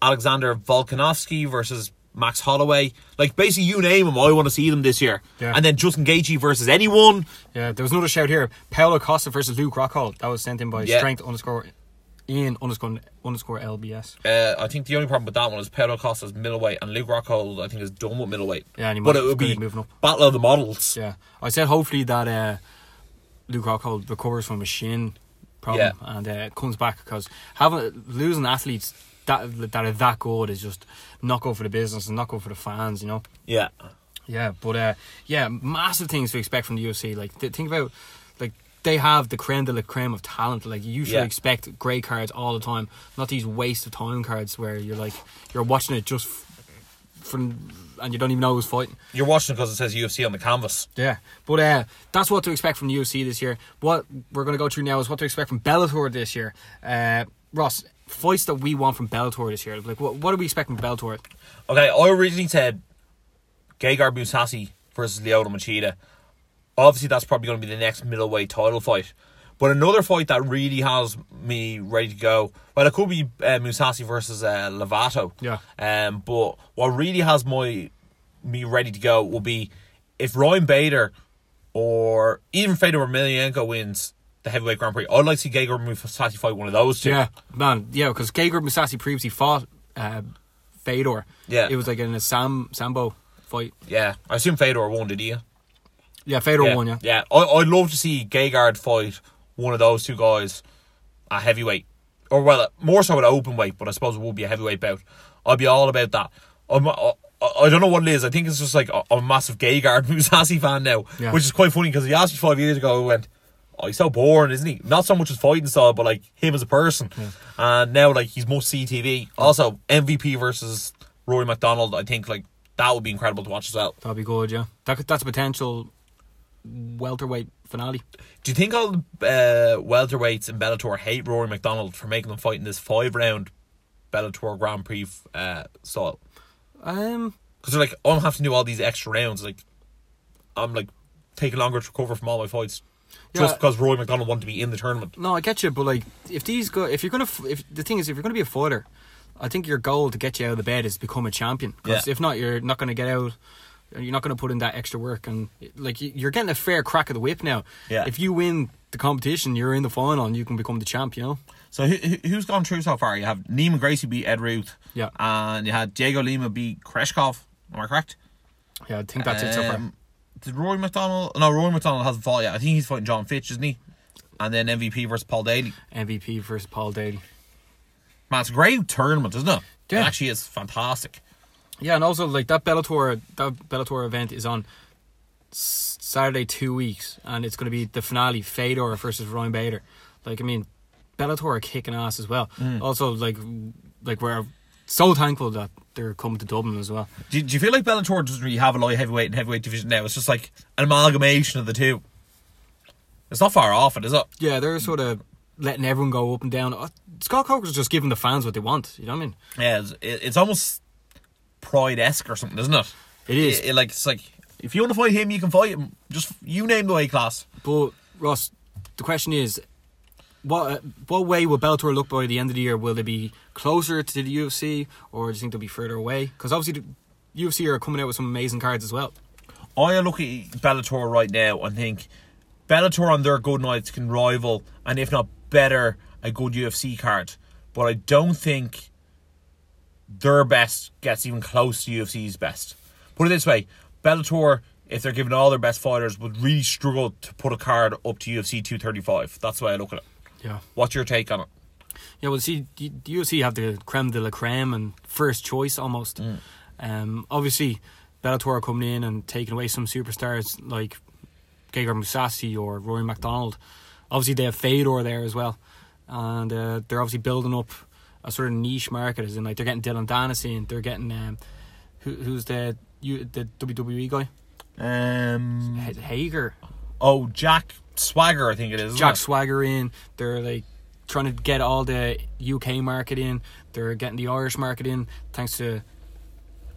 Speaker 1: Alexander Volkanovski versus Max Holloway. Like basically, you name them, I want to see them this year.
Speaker 2: Yeah.
Speaker 1: And then Justin Gaethje versus anyone.
Speaker 2: yeah, there was another shout here: Paulo Costa versus Luke Rockhold. That was sent in by
Speaker 1: Yeah.
Speaker 2: Strength underscore Ian underscore underscore LBS.
Speaker 1: Uh, I think the only problem with that one is Pedro Costa's middleweight and Luke Rockhold I think is done with middleweight.
Speaker 2: Yeah, and he
Speaker 1: but it would be
Speaker 2: moving up.
Speaker 1: battle of the models.
Speaker 2: Yeah, I said hopefully that uh, Luke Rockhold recovers from a shin problem and uh, comes back because having losing athletes that that are that good is just not good for the business and not good for the fans. You know.
Speaker 1: Yeah,
Speaker 2: Yeah, but uh, yeah, massive things to expect from the UFC. Like th- think about like they have the creme de la creme of talent. Like you should
Speaker 1: Yeah.
Speaker 2: expect great cards all the time, not these waste of time cards where you're like you're watching it just f- from and you don't even know who's fighting.
Speaker 1: you're watching because it says UFC on the canvas.
Speaker 2: Yeah, but uh, that's what to expect from the UFC this year. What we're going to go through now is what to expect from Bellator this year. Uh, Ross, fights that we want from Bellator this year. Like, what, what are we expecting from Bellator?
Speaker 1: Okay, I originally said Gegard Mousasi versus Lyoto Machida. Obviously, that's probably going to be the next middleweight title fight. But another fight that really has me ready to go. Well, it could be uh, Mousasi versus uh, Lovato.
Speaker 2: Yeah.
Speaker 1: Um, but what really has my me ready to go will be if Ryan Bader or even Fedor Emelianenko wins the heavyweight Grand Prix. I'd like to see Gegard Mousasi fight one of those two.
Speaker 2: Yeah, man. Yeah, because Gegard Mousasi previously fought uh, Fedor.
Speaker 1: Yeah.
Speaker 2: It was like in a Sam Sambo fight.
Speaker 1: Yeah. I assume Fedor won, did he?
Speaker 2: Yeah, Fedor
Speaker 1: yeah.
Speaker 2: won, yeah.
Speaker 1: Yeah. I, I'd love to see Gegard fight one of those two guys a heavyweight. Or, well, more so at open weight, but I suppose it would be a heavyweight bout. I'd be all about that. I'm, I, I don't know what it is. I think it's just like I'm a massive Gegard Mousasi fan now,
Speaker 2: Yeah.
Speaker 1: which is quite funny because he asked me five years ago. I went, "Oh, he's so boring, isn't he? Not so much his fighting style, but like him as a person." And now, like he's must see TV. Also, MVP versus Rory MacDonald. I think like that would be incredible to watch as well.
Speaker 2: That'd be good, yeah. That that's a potential welterweight finale.
Speaker 1: Do you think all the uh, welterweights in Bellator hate Rory MacDonald for making them fight in this five round Bellator Grand Prix uh, style?
Speaker 2: Um,
Speaker 1: Because they're like, oh, I'm having to do all these extra rounds. Like, I'm like taking longer to recover from all my fights just
Speaker 2: Yeah.
Speaker 1: because Roy McDonald wanted to be in the tournament.
Speaker 2: no, I get you, but like, if these go, if you're gonna, if the thing is, if you're gonna be a fighter, I think your goal to get you out of the bed is to become a champion. Because
Speaker 1: Yeah.
Speaker 2: if not, you're not gonna get out. You're not gonna put in that extra work, and like you- you're getting a fair crack of the whip now.
Speaker 1: Yeah.
Speaker 2: If you win the competition, you're in the final, and you can become the champ. You know.
Speaker 1: So who, who- who's gone through so far? You have Neiman Gracie beat Ed Ruth.
Speaker 2: Yeah.
Speaker 1: And you had Diego Lima beat Koreshkov. Am I correct?
Speaker 2: Yeah, I think that's it so far.
Speaker 1: Um, Did Roy McDonald? No, Roy McDonald hasn't fought yet. I think he's fighting Jon Fitch, isn't he? And then MVP versus Paul Daley.
Speaker 2: MVP versus Paul Daley.
Speaker 1: Man, it's a great tournament, isn't it?
Speaker 2: Yeah.
Speaker 1: It actually is fantastic.
Speaker 2: Yeah, and also like that Bellator that Bellator event is on Saturday two weeks, and it's going to be the finale Fedor versus Ryan Bader. Like I mean, Bellator are kicking ass as well. Also, like like we're so thankful that they're coming to Dublin as well.
Speaker 1: Do, do you feel like Bellator doesn't really have a light heavyweight and heavyweight division now? It's just like an amalgamation of the two. It's not far off it, is it?
Speaker 2: Yeah, they're sort of letting everyone go up and down. Uh, Scott Coker's just giving the fans what they want. You know what I mean?
Speaker 1: Yeah, it's, it's almost Pride esque or something, isn't it?
Speaker 2: It is.
Speaker 1: It- it- like it's like if you want to fight him, you can fight him. Just you name the weight class.
Speaker 2: But Ross, the question is, what what way will Bellator look by the end of the year? Will they be closer to the UFC, or do you think they'll be further away? Because obviously, the UFC are coming out with some amazing cards as well.
Speaker 1: I look at Bellator right now and think Bellator on their good nights can rival, and if not better, a good UFC card. But I don't think their best gets even close to UFC's best. Put it this way Bellator, if they're giving all their best fighters, would really struggle to put a card up to UFC 235. That's the way I look at it.
Speaker 2: Yeah.
Speaker 1: What's your take on it?
Speaker 2: Yeah, well, see, the UFC have the creme de la creme and first choice almost. Um, obviously, Bellator are coming in and taking away some superstars like Gegard Mousasi or Rory MacDonald. Obviously, they have Fedor there as well, and uh, they're obviously building up a sort of niche market. As in, like they're getting Dylan and they're getting um, who, who's the you, the WWE guy
Speaker 1: Um,
Speaker 2: Ha- Hager,
Speaker 1: oh, Jack Swagger, I think it is.
Speaker 2: Jack
Speaker 1: it?
Speaker 2: Swagger in. They're like trying to get all the UK market in. They're getting the Irish market in thanks to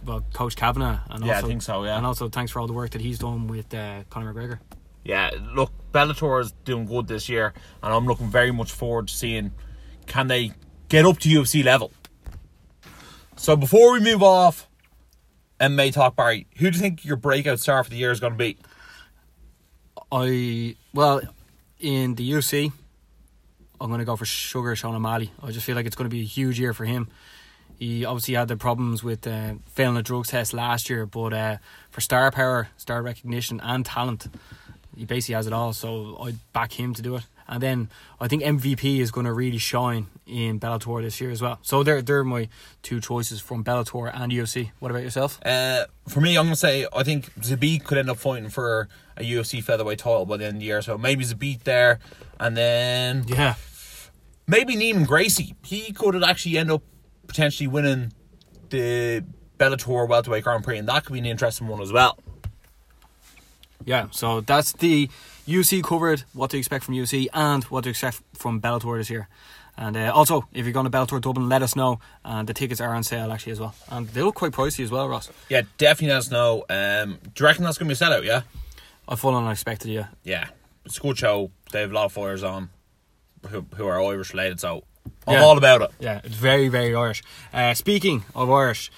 Speaker 2: well Coach Kavanagh and
Speaker 1: Yeah, I
Speaker 2: also,
Speaker 1: think so, yeah.
Speaker 2: and also thanks for all the work that he's done with uh, Conor McGregor.
Speaker 1: yeah, look, Bellator is doing good this year, and I'm looking very much forward to seeing can they get up to UFC level. So before we move off, MMA talk, Barry, who do you think your breakout star for the year is going to be?
Speaker 2: I well in the UFC, I'm going to go for Sugar Sean O'Malley. I just feel like it's going to be a huge year for him. He obviously had the problems with uh, failing a drugs test last year, but uh, for star power, star recognition, and talent, he basically has it all. So I'd back him to do it. And then I think MVP is going to really shine in Bellator this year as well. So they're they're my two choices from Bellator and UFC. What about yourself?
Speaker 1: Uh, for me, I'm going to say I think Zabit could end up fighting for a UFC featherweight title by the end of the year. So maybe Zabit there, and then
Speaker 2: Yeah,
Speaker 1: maybe Neiman Gracie. He could actually end up potentially winning the Bellator welterweight Grand Prix, and that could be an interesting one as well.
Speaker 2: Yeah, so that's the UC covered, what to expect from UC and what to expect from Bellator this year. And uh, also, if you're going to Bellator Dublin, let us know. And the tickets are on sale actually as well. And they look quite pricey as well, Ross.
Speaker 1: Yeah, definitely let us know. Um, do you reckon that's going to be a sellout? Yeah,
Speaker 2: I full on expected, yeah.
Speaker 1: yeah. it's a good show. They have a lot of fighters on who who are Irish related, so I'm
Speaker 2: Yeah.
Speaker 1: all about it.
Speaker 2: Yeah, it's very, very Irish. Uh, speaking of Irish,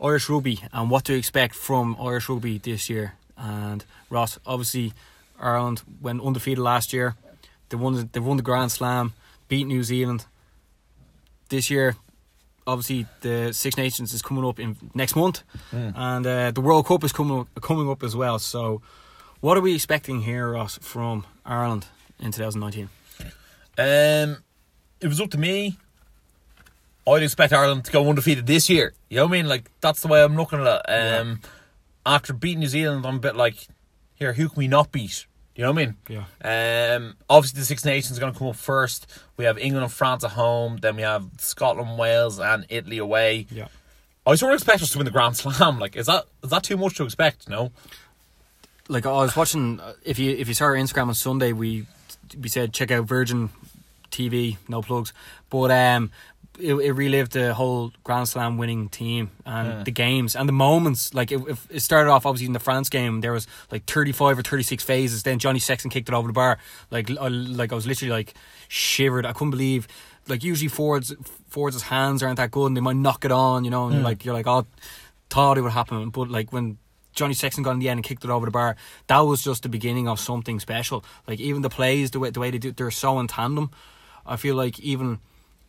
Speaker 2: Irish rugby and what to expect from Irish rugby this year. And Ross, obviously, Ireland went undefeated last year. They won. The, they won the Grand Slam, beat New Zealand. This year, obviously, the Six Nations is coming up in next month, and uh, the World Cup is coming up, coming up as well. So, what are we expecting here, Ross, from Ireland in 2019?
Speaker 1: Um, it was up to me. I'd expect Ireland to go undefeated this year. You know what I mean? Like that's the way I'm looking at it. Um, after beating New Zealand, I'm a bit like, here, who can we not beat? You know what I mean?
Speaker 2: Yeah.
Speaker 1: Um, obviously the Six Nations is going to come up first. We have England and France at home. Then we have Scotland, Wales, and Italy away.
Speaker 2: Yeah.
Speaker 1: I sort of expect us to win the Grand Slam. Like, is that is that too much to expect? No.
Speaker 2: like I was watching. If you if you saw our Instagram on Sunday, we we said check out Virgin TV, no plugs, but um, it, it relived the whole Grand Slam winning team and
Speaker 1: Yeah.
Speaker 2: the games and the moments. Like it, it it started off obviously in the France game, there was like thirty five or thirty six phases. Then Johnny Sexton kicked it over the bar. Like I, like I was literally like shivered. I couldn't believe. Like usually Ford's forwards' hands aren't that good and they might knock it on, you know. And you're like you're like oh, thought it would happen, but like when Johnny Sexton got in the end and kicked it over the bar. That was just the beginning of something special. Like even the plays, the way the way they do, they're so in tandem. I feel like even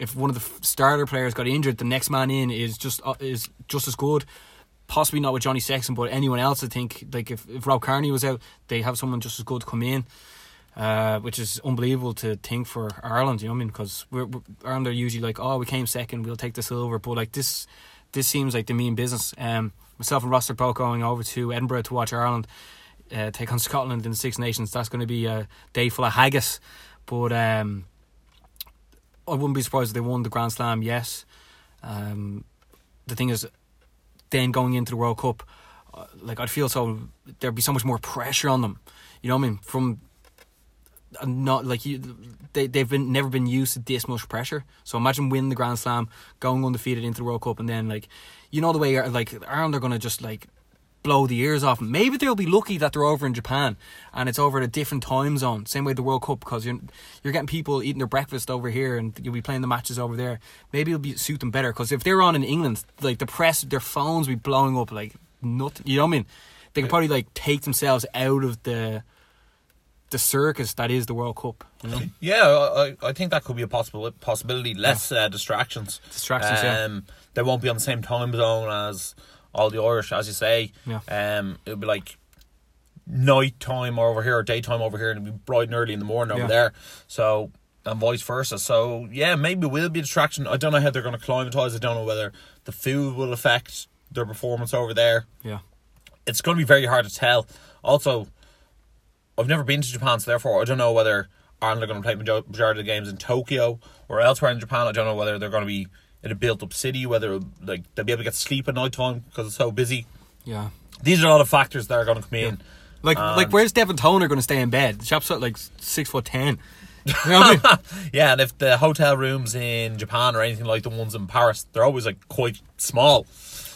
Speaker 2: if one of the starter players got injured, the next man in is just uh, is just as good. Possibly not with Johnny Sexton, but anyone else. I think like if, if Rob Kearney was out, they have someone just as good to come in. Uh, which is unbelievable to think for Ireland, you know what I mean? Because we're, we're, Ireland are usually like, oh, we came second, we'll take the silver. But like this, this seems like the mean business. Um, myself and Ross are both going over to Edinburgh to watch Ireland uh, take on Scotland in the Six Nations. That's going to be a day full of haggis. But um, I wouldn't be surprised if they won the Grand Slam. Yes. Um, the thing is, then going into the World Cup, uh, like I'd feel so there'd be so much more pressure on them. You know what I mean? From uh, not like you, they they've been never been used to this much pressure. So imagine winning the Grand Slam, going undefeated into the World Cup, and then like you know the way like Ireland are gonna just like blow the ears off. Maybe they'll be lucky that they're over in Japan and it's over at a different time zone. Same way the World Cup because you're you're getting people eating their breakfast over here and you'll be playing the matches over there. Maybe it'll be suit them better because if they're on in England, like the press, their phones will be blowing up like nothing. You know what I mean? They can probably like take themselves out of the the circus that is the World Cup. You know?
Speaker 1: Yeah, I, I think that could be a possible possibility. Less uh, distractions.
Speaker 2: Distractions, yeah.
Speaker 1: Um, they won't be on the same time zone as all the Irish, as you say.
Speaker 2: Yeah.
Speaker 1: Um, it'll be like night time over here or daytime over here, and it'll be bright and early in the morning
Speaker 2: Yeah.
Speaker 1: over there. So and vice versa. So yeah, maybe will be a distraction. I don't know how they're going to climatise. I don't know whether the food will affect their performance over there.
Speaker 2: Yeah.
Speaker 1: It's going to be very hard to tell. Also, I've never been to Japan, so therefore I don't know whether Ireland are going to play majority of the games in Tokyo or elsewhere in Japan. I don't know whether they're going to be in a built-up city, whether like they'll be able to get sleep at night time because it's so busy.
Speaker 2: Yeah.
Speaker 1: These are a lot of factors that are going to come in.
Speaker 2: Like
Speaker 1: And-
Speaker 2: like where's Devin Toner going to stay in bed? The chap's like six foot ten. You know I mean?
Speaker 1: Yeah, and if the hotel rooms in Japan or anything like the ones in Paris, they're always like quite small.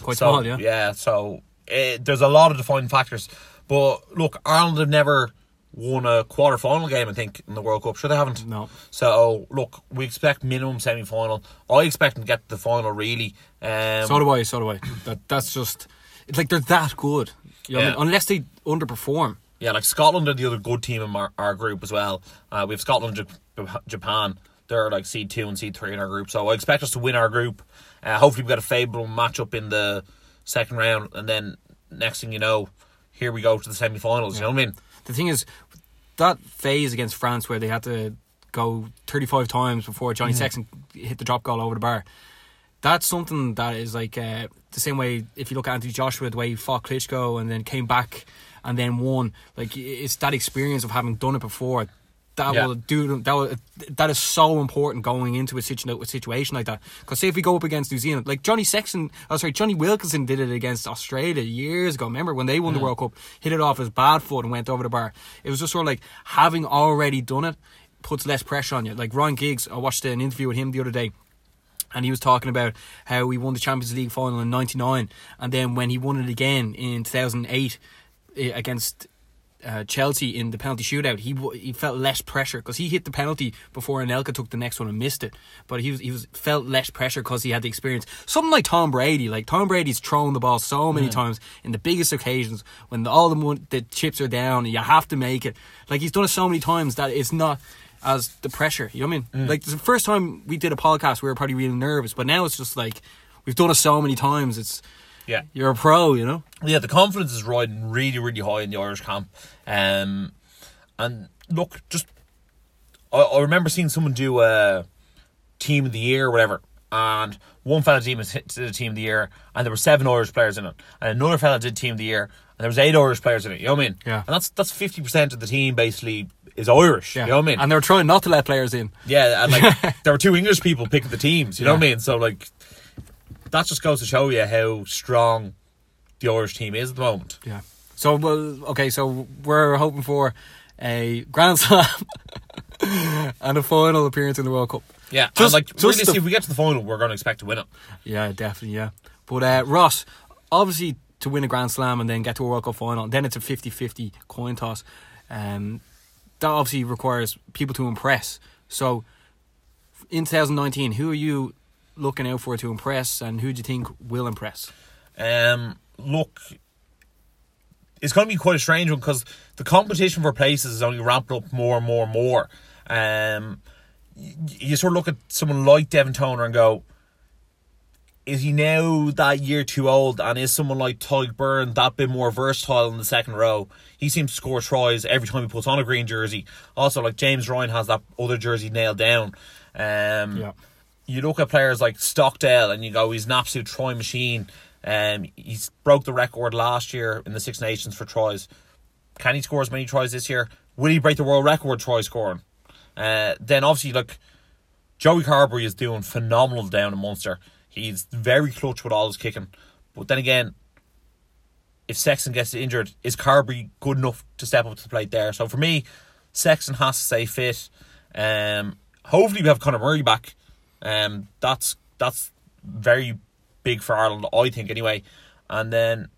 Speaker 2: Quite
Speaker 1: So,
Speaker 2: small, yeah.
Speaker 1: Yeah, so eh, there's a lot of defining factors. But look, Ireland have never won a quarter final game, I think, in the World Cup. Sure, they haven't.
Speaker 2: No.
Speaker 1: So look, we expect minimum semi final. I expect them to get to the final, really. Um,
Speaker 2: So do I. So do I. That that's just it's like they're that good. You know what I mean? Unless they underperform.
Speaker 1: Yeah, like Scotland are the other good team in our, our group as well. Uh, we have Scotland, and Japan. They're like seed two and seed three in our group. So I expect us to win our group. Uh, hopefully, we got a favourable matchup in the second round, and then next thing you know, here we go to the semi-finals. You know what I mean?
Speaker 2: The thing is, that phase against France where they had to go 35 times before Johnny Sexton hit the drop goal over the bar. That's something that is like uh, the same way if you look at Anthony Joshua, the way he fought Klitschko and then came back and then won. Like it's that experience of having done it before. That
Speaker 1: Yeah.
Speaker 2: will do. That will, that is so important going into a, situ- a situation like that. Because say if we go up against New Zealand, like Johnny Sexton, oh sorry, Jonny Wilkinson did it against Australia years ago. Remember when they won the World Cup, hit it off his bad foot and went over the bar. It was just sort of like having already done it puts less pressure on you. Like Ryan Giggs, I watched an interview with him the other day and he was talking about how he won the Champions League final in '99, and then when he won it again in 2008 eh, against uh, Chelsea in the penalty shootout, he w- he felt less pressure because he hit the penalty before Anelka took the next one and missed it. But he was he was felt less pressure because he had the experience. Something like Tom Brady, like Tom Brady's thrown the ball so many times in the biggest occasions when the, all the the chips are down, and you have to make it. Like he's done it so many times that it's not as the pressure. You know what I mean? Like the first time we did a podcast, we were probably really nervous, but now it's just like we've done it so many times. It's
Speaker 1: Yeah.
Speaker 2: you're a pro, you know.
Speaker 1: yeah, the confidence is riding really, really high in the Irish camp. Um, and look, just I, I remember seeing someone do a team of the year or whatever, and one fella team was hit to the team of the year, and there were seven Irish players in it, and another fella did team of the year, and there was eight Irish players in it. You know what I mean?
Speaker 2: Yeah.
Speaker 1: And that's that's fifty percent of the team basically is Irish.
Speaker 2: Yeah.
Speaker 1: You know what I mean?
Speaker 2: And they were trying not to let players in.
Speaker 1: Yeah, and like there were two English people picking the teams. You know what I mean? So like that just goes to show you how strong the Irish team is at the moment.
Speaker 2: Yeah. So well, okay. So we're hoping for a Grand Slam and a final appearance in the World Cup.
Speaker 1: Yeah,
Speaker 2: Just-
Speaker 1: like
Speaker 2: just
Speaker 1: realistically,
Speaker 2: the-
Speaker 1: if we get to the final, we're going to expect to win it.
Speaker 2: Yeah, definitely. Yeah. But uh, Ross, obviously, to win a Grand Slam and then get to a World Cup final, then it's a 50-50 coin toss. Um, that obviously requires people to impress. So, in 2019, who are you looking out for to impress, and who do you think will impress?
Speaker 1: Um, look, it's going to be quite a strange one because the competition for places is only ramping up more and more and more. Um, y- you sort of look at someone like Devin Toner and go, is he now that year too old? And is someone like Tadhg Beirne that bit more versatile in the second row? He seems to score tries every time he puts on a green jersey. Also, like James Ryan has that other jersey nailed down. Um, you look at players like Stockdale and you go, he's an absolute try machine. Um, he's broke the record last year in the Six Nations for tries. Can he score as many tries this year? Will he break the world record try scoring? Uh, then obviously, look, Joey Carbery is doing phenomenal down in Munster. He's very clutch with all his kicking. But then again, if Sexton gets injured, is Carbery good enough to step up to the plate there? So for me, Sexton has to stay fit. Um, hopefully we have Conor Murray back. Um, that's that's very big for Ireland, I think anyway. And then,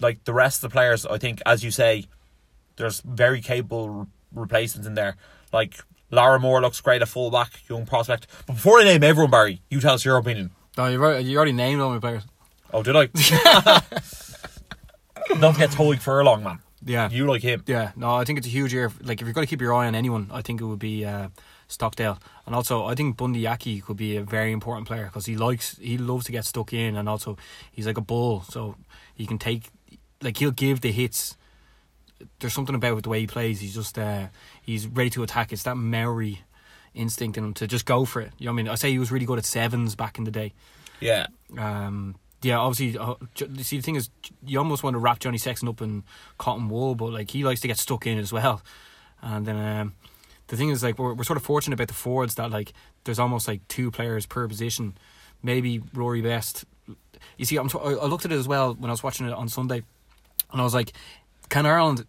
Speaker 1: like the rest of the players, I think, as you say, there's very capable re- replacements in there. Like Larmour looks great at fullback, young prospect. But before I name everyone, Barry, you tell us your opinion.
Speaker 2: No, you've already, you already named all my players.
Speaker 1: Oh, did I? Don't forget Tadhg Furlong, man.
Speaker 2: Yeah.
Speaker 1: You like him.
Speaker 2: Yeah, no, I think it's a huge year. Like, if you're going to keep your eye on anyone, I think it would be uh, Stockdale. And also, I think Bundee Aki could be a very important player because he likes, he loves to get stuck in, and also he's like a bull, so he can take, like, he'll give the hits. There's something about the way he plays. He's just, uh, he's ready to attack. It's that Maori instinct in him to just go for it. You know what I mean? I say he was really good at sevens back in the day.
Speaker 1: Yeah.
Speaker 2: Um, yeah, obviously, uh, see the thing is, you almost want to wrap Johnny Sexton up in cotton wool, but like he likes to get stuck in as well. And then um, the thing is, like we're we're sort of fortunate about the forwards that like there's almost like two players per position. Maybe Rory Best. You see, I'm t- I I looked at it as well when I was watching it on Sunday, and I was like, can Ireland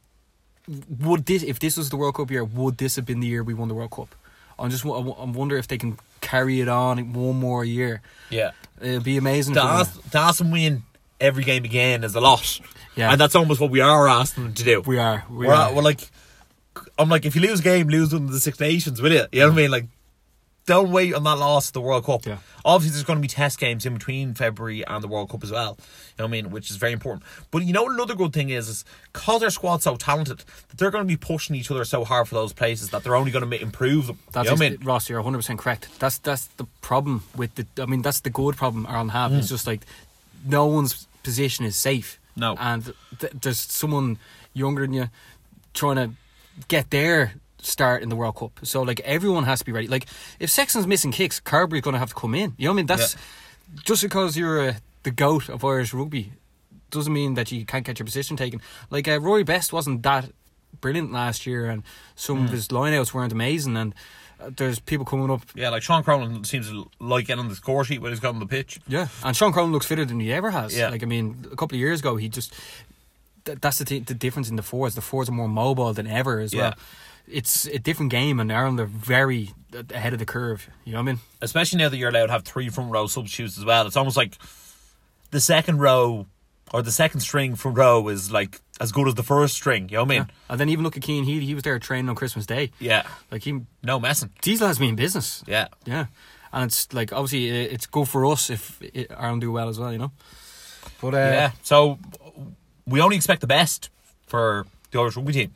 Speaker 2: would this if this was the World Cup year, would this have been the year we won the World Cup? I'm just I wonder if they can carry it on one more year.
Speaker 1: Yeah.
Speaker 2: It'd be amazing.
Speaker 1: To ask, to ask them win every game again is a lot.
Speaker 2: Yeah.
Speaker 1: And that's almost what we are asking them to do.
Speaker 2: We are. We
Speaker 1: We're,
Speaker 2: are.
Speaker 1: we're like, I'm like, if you lose a game, lose one of the Six Nations, will you? You know what I mean? Like, don't wait on that loss at the World Cup.
Speaker 2: Yeah.
Speaker 1: Obviously, there's going to be test games in between February and the World Cup as well. You know what I mean? Which is very important. But you know another good thing is, is because their squad's so talented, that they're going to be pushing each other so hard for those places that they're only going to improve them.
Speaker 2: That's
Speaker 1: you know what I mean?
Speaker 2: Ross, you're 100 percent correct. That's that's the problem with the. I mean, that's the good problem Ireland have.
Speaker 1: Mm.
Speaker 2: It's just like no one's position is safe.
Speaker 1: No.
Speaker 2: and th- there's someone younger than you trying to get their start in the World Cup. So like everyone has to be ready. Like if Sexton's missing kicks, Carbery's going to have to come in. You know what I mean? That's just because you're uh, the goat of Irish rugby doesn't mean that you can't get your position taken. Like uh, Rory Best wasn't that brilliant last year, and some
Speaker 1: Mm.
Speaker 2: of his lineouts weren't amazing. And uh, there's people coming up.
Speaker 1: Yeah, like Sean Cronin seems to like getting on the score sheet when he's got on the pitch.
Speaker 2: Yeah, and Sean Cronin looks fitter than he ever has.
Speaker 1: Yeah.
Speaker 2: Like I mean, a couple of years ago, he just th- that's the th- the difference in the fours. The fours are more mobile than ever as
Speaker 1: Yeah.
Speaker 2: well. It's a different game, and Ireland are very ahead of the curve. You know what I mean?
Speaker 1: especially now that you're allowed to have three front row substitutes as well. It's almost like the second row or the second string from row is like as good as the first string. You know what I mean?
Speaker 2: And then even look at Cian Healy, he was there training on Christmas Day.
Speaker 1: Yeah.
Speaker 2: Like he,
Speaker 1: No messing.
Speaker 2: Diesel has me in business.
Speaker 1: Yeah.
Speaker 2: Yeah, and it's like obviously it's good for us if it, Ireland do well as well, you know. But uh,
Speaker 1: Yeah. So we only expect the best for the Irish rugby team.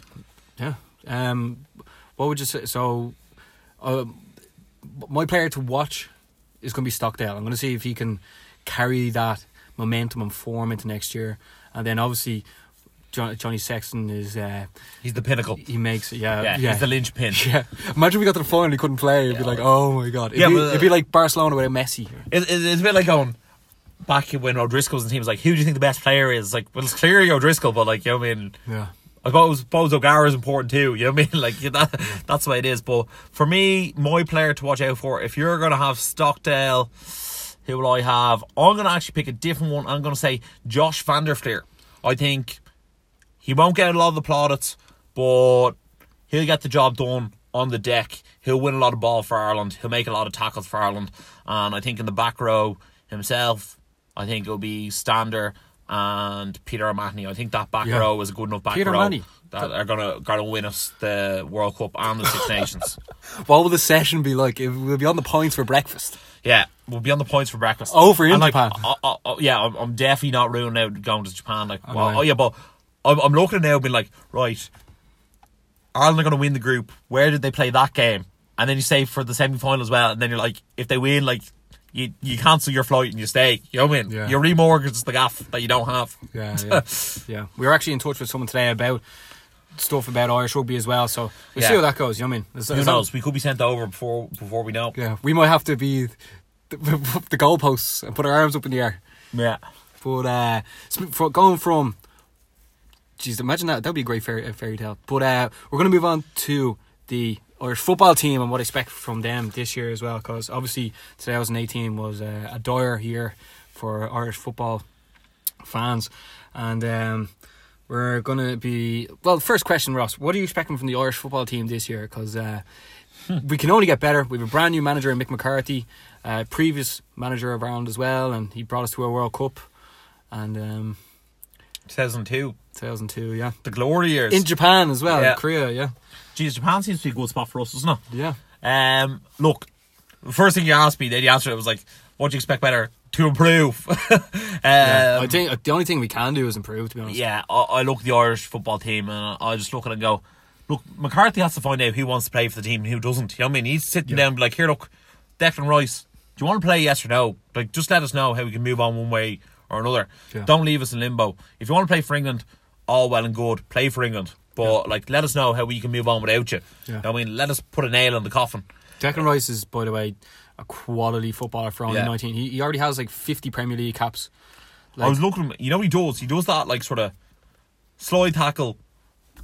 Speaker 2: yeah. Um, what would you say? So, um, my player to watch is going to be Stockdale. I'm going to see if he can carry that momentum and form into next year, and then obviously. John, Johnny Sexton is uh,
Speaker 1: He's the pinnacle.
Speaker 2: he makes it yeah
Speaker 1: Yeah,
Speaker 2: yeah
Speaker 1: he's the linchpin.
Speaker 2: yeah. Imagine we got to the final and he couldn't play. It'd be like, oh my god. It'd,
Speaker 1: Yeah,
Speaker 2: be,
Speaker 1: but, uh,
Speaker 2: it'd be like Barcelona with a Messi.
Speaker 1: It, it, it's a bit like going back when O'Driscoll's and the team was like, who do you think the best player is? Like, well, it's clearly O'Driscoll, but like, you know what I mean?
Speaker 2: Yeah.
Speaker 1: I suppose, suppose O'Gara is important too. You know what I mean? Like yeah, that's the way it is. But for me, my player to watch out for, if you're going to have Stockdale, who will I have? I'm going to actually pick a different one. I'm going to say Josh Van der Flier. I think he won't get a lot of the plaudits, but he'll get the job done on the deck. He'll win a lot of ball for Ireland. He'll make a lot of tackles for Ireland. And I think in the back row himself, I think it'll be Stander and Peter O'Mahony. I think that back
Speaker 2: Yeah.
Speaker 1: row is a good enough back
Speaker 2: Peter
Speaker 1: row
Speaker 2: O'Mahony.
Speaker 1: that are gonna gonna win us the World Cup and the Six Nations.
Speaker 2: What will the session be like? It will be on the points for breakfast.
Speaker 1: Yeah, we'll be on the points for breakfast.
Speaker 2: Oh, Over in
Speaker 1: like,
Speaker 2: Japan.
Speaker 1: yeah, I'm, I'm definitely not ruling out going to Japan. Like, oh, well,
Speaker 2: know.
Speaker 1: oh yeah, but I'm, I'm looking now, being like, right, Ireland are going to win the group. Where did they play that game? And then you say for the semi final as well, and then you're like, if they win, like. You, you cancel your flight and you stay. You know what I mean?
Speaker 2: Yeah.
Speaker 1: You remortgage the gaff that you don't have.
Speaker 2: Yeah, yeah, yeah. We were actually in touch with someone today about stuff about Irish rugby as well. So we'll see how that goes. You know what I mean?
Speaker 1: Who knows? We could be sent over before before we know.
Speaker 2: Yeah, we might have to be the, the goalposts and put our arms up in the air.
Speaker 1: Yeah.
Speaker 2: But uh, for going from, jeez, imagine that that'd be a great fairy, fairy tale. But uh, we're going to move on to the Irish football team and what I expect from them this year as well. Because obviously 2018 was uh, a dire year for Irish football fans, and um, we're going to be well. First question, Ross, what are you expecting from the Irish football team this year? Because uh, we can only get better. We have a brand new manager in Mick McCarthy, uh, previous manager of Ireland as well, and he brought us to a World Cup, and um,
Speaker 1: 2002.
Speaker 2: 2002, yeah,
Speaker 1: The glory years.
Speaker 2: in Japan as well,
Speaker 1: Yeah.
Speaker 2: in Korea, yeah,
Speaker 1: Jeez, Japan seems to be a good spot for us, doesn't it?
Speaker 2: yeah,
Speaker 1: Um, look, the first thing you asked me, then you answered it was like, "What do you expect better to improve?" um,
Speaker 2: yeah. I think the only thing we can do is improve. To be honest,
Speaker 1: yeah, I, I look at the Irish football team and I just look at it and go, "Look, McCarthy has to find out who wants to play for the team and who doesn't." You know what I mean? He's sitting down and be like, "Here, look, Declan Rice, do you want to play? Yes or no? Like, just let us know how we can move on one way or another.
Speaker 2: Yeah.
Speaker 1: Don't leave us in limbo. If you want to play for England, all well and good, play for England." But like, let us know how we can move on without you.
Speaker 2: Yeah.
Speaker 1: I mean, let us put a nail in the coffin.
Speaker 2: Declan Rice is, by the way, a quality footballer for only
Speaker 1: Yeah.
Speaker 2: 19. He, he already has like 50 Premier League caps.
Speaker 1: I was looking. You know, what he does. He does that like sort of slide tackle,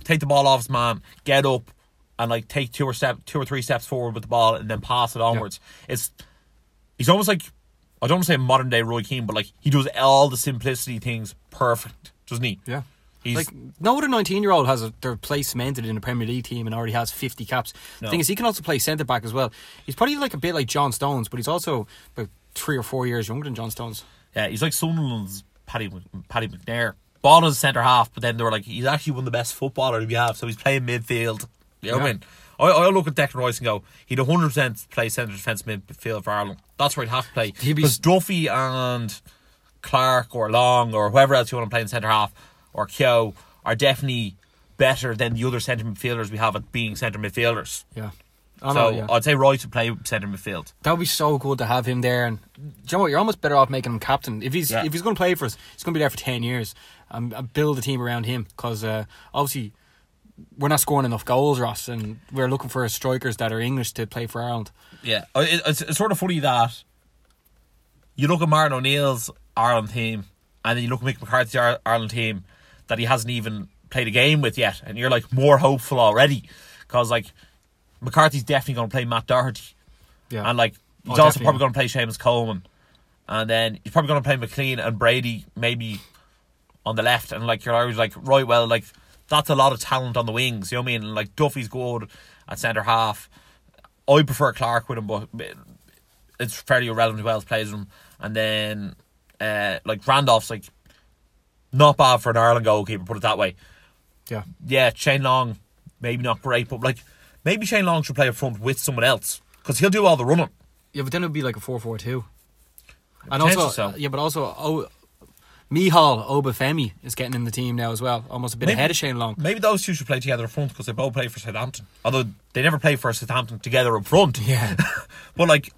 Speaker 1: take the ball off his man, get up, and like take two or step, two or three steps forward with the ball, and then pass it onwards. It's he's almost like I don't want to say modern day Roy Keane, but like he does all the simplicity things perfect, doesn't he?
Speaker 2: Yeah.
Speaker 1: He's
Speaker 2: Like no other nineteen-year-old has a, their place cemented in a Premier League team and already has fifty caps. The
Speaker 1: No.
Speaker 2: thing is, he can also play centre back as well. He's probably like a bit like John Stones, but he's also about three or four years younger than John Stones.
Speaker 1: yeah, he's like Sunderland's Paddy Paddy McNair. Ball as centre half, but then they were like he's actually one of the best footballers we have, so he's playing midfield. You know what I
Speaker 2: Yeah.
Speaker 1: mean? I, I look at Declan Rice and go, he'd 100% play centre defence midfield for Ireland. That's where he'd have to play. Because Duffy and Clark or Long or whoever else you want to play in centre half or Keogh are definitely better than the other centre midfielders we have at being centre midfielders.
Speaker 2: Yeah. I
Speaker 1: so
Speaker 2: know, yeah.
Speaker 1: I'd say Roy would play centre midfield.
Speaker 2: That would be so good to have him there. And do you know what? You're almost better off making him captain. If he's
Speaker 1: Yeah.
Speaker 2: if he's going to play for us, he's going to be there for ten years. And build a team around him because uh, obviously we're not scoring enough goals, Ross, and we're looking for strikers that are English to play for Ireland.
Speaker 1: Yeah, Uh, it, it's, it's sort of funny that you look at Martin O'Neill's Ireland team, and then you look at Mick McCarthy's Ar- Ireland team that he hasn't even played a game with yet, and you're like more hopeful already because like McCarthy's definitely going to play Matt Doherty,
Speaker 2: Yeah,
Speaker 1: and like
Speaker 2: Oh,
Speaker 1: he's also probably going to play Seamus Coleman, and then he's probably going to play McLean and Brady maybe on the left, and like you're always like right, well, like that's a lot of talent on the wings. You know what I mean? And, like Duffy's good at centre half. I prefer Clark with him, but it's fairly irrelevant who else plays him. And then uh, like Randolph's like not bad for an Ireland goalkeeper. Put it that way.
Speaker 2: Yeah.
Speaker 1: Yeah, Shane Long, maybe not great, but like maybe Shane Long should play up front with someone else because he'll do all the running.
Speaker 2: Yeah, but then it would be like a 4 4 2. And also,
Speaker 1: so.
Speaker 2: yeah, but also, oh, Michael Obafemi is getting in the team now as well, almost a bit
Speaker 1: Maybe-
Speaker 2: ahead of Shane Long.
Speaker 1: Maybe those two should play together up front because they both play for Southampton. Although they never play for Southampton together up front.
Speaker 2: Yeah.
Speaker 1: but like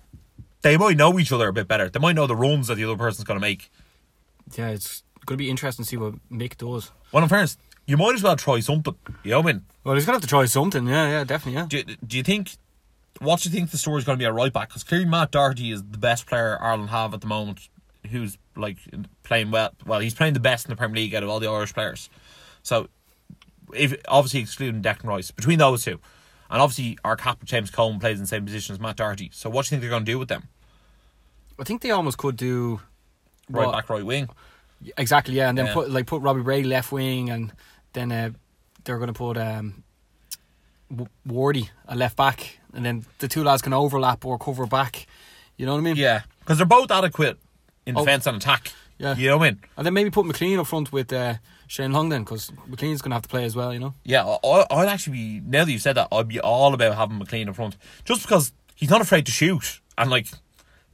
Speaker 1: they might know each other a bit better. They might know the runs that the other person's going to make.
Speaker 2: yeah, it's going to be interesting to see what Mick does.
Speaker 1: Well, in fairness, you might as well try something. You know what I mean?
Speaker 2: Well, he's going to have to try something. Yeah, yeah, definitely, yeah.
Speaker 1: Do you, do you think? What do you think the story's going to be a right back? Because clearly Matt Doherty is the best player Ireland have at the moment. Who's like playing well? Well, he's playing the best in the Premier League out of all the Irish players. So, if obviously excluding Declan Rice, between those two, and obviously our captain James Coleman plays in the same position as Matt Doherty. So, what do you think they're going to do with them?
Speaker 2: I think they almost could do.
Speaker 1: Right
Speaker 2: what-
Speaker 1: back, right wing.
Speaker 2: Exactly, yeah, and then
Speaker 1: Yeah.
Speaker 2: put like put Robbie Ray left wing, and then uh, they're going to put um, W- Wardy a left back, and then the two lads can overlap or cover back. You know what I mean?
Speaker 1: Yeah, because they're both adequate in
Speaker 2: Oh.
Speaker 1: defence and attack.
Speaker 2: Yeah.
Speaker 1: you know what I mean.
Speaker 2: And then maybe put McLean up front with uh, Shane Long then, because McLean's going to have to play as well. You know?
Speaker 1: Yeah, I, I'd actually be now that you've said that, I'd be all about having McLean up front, just because he's not afraid to shoot, and like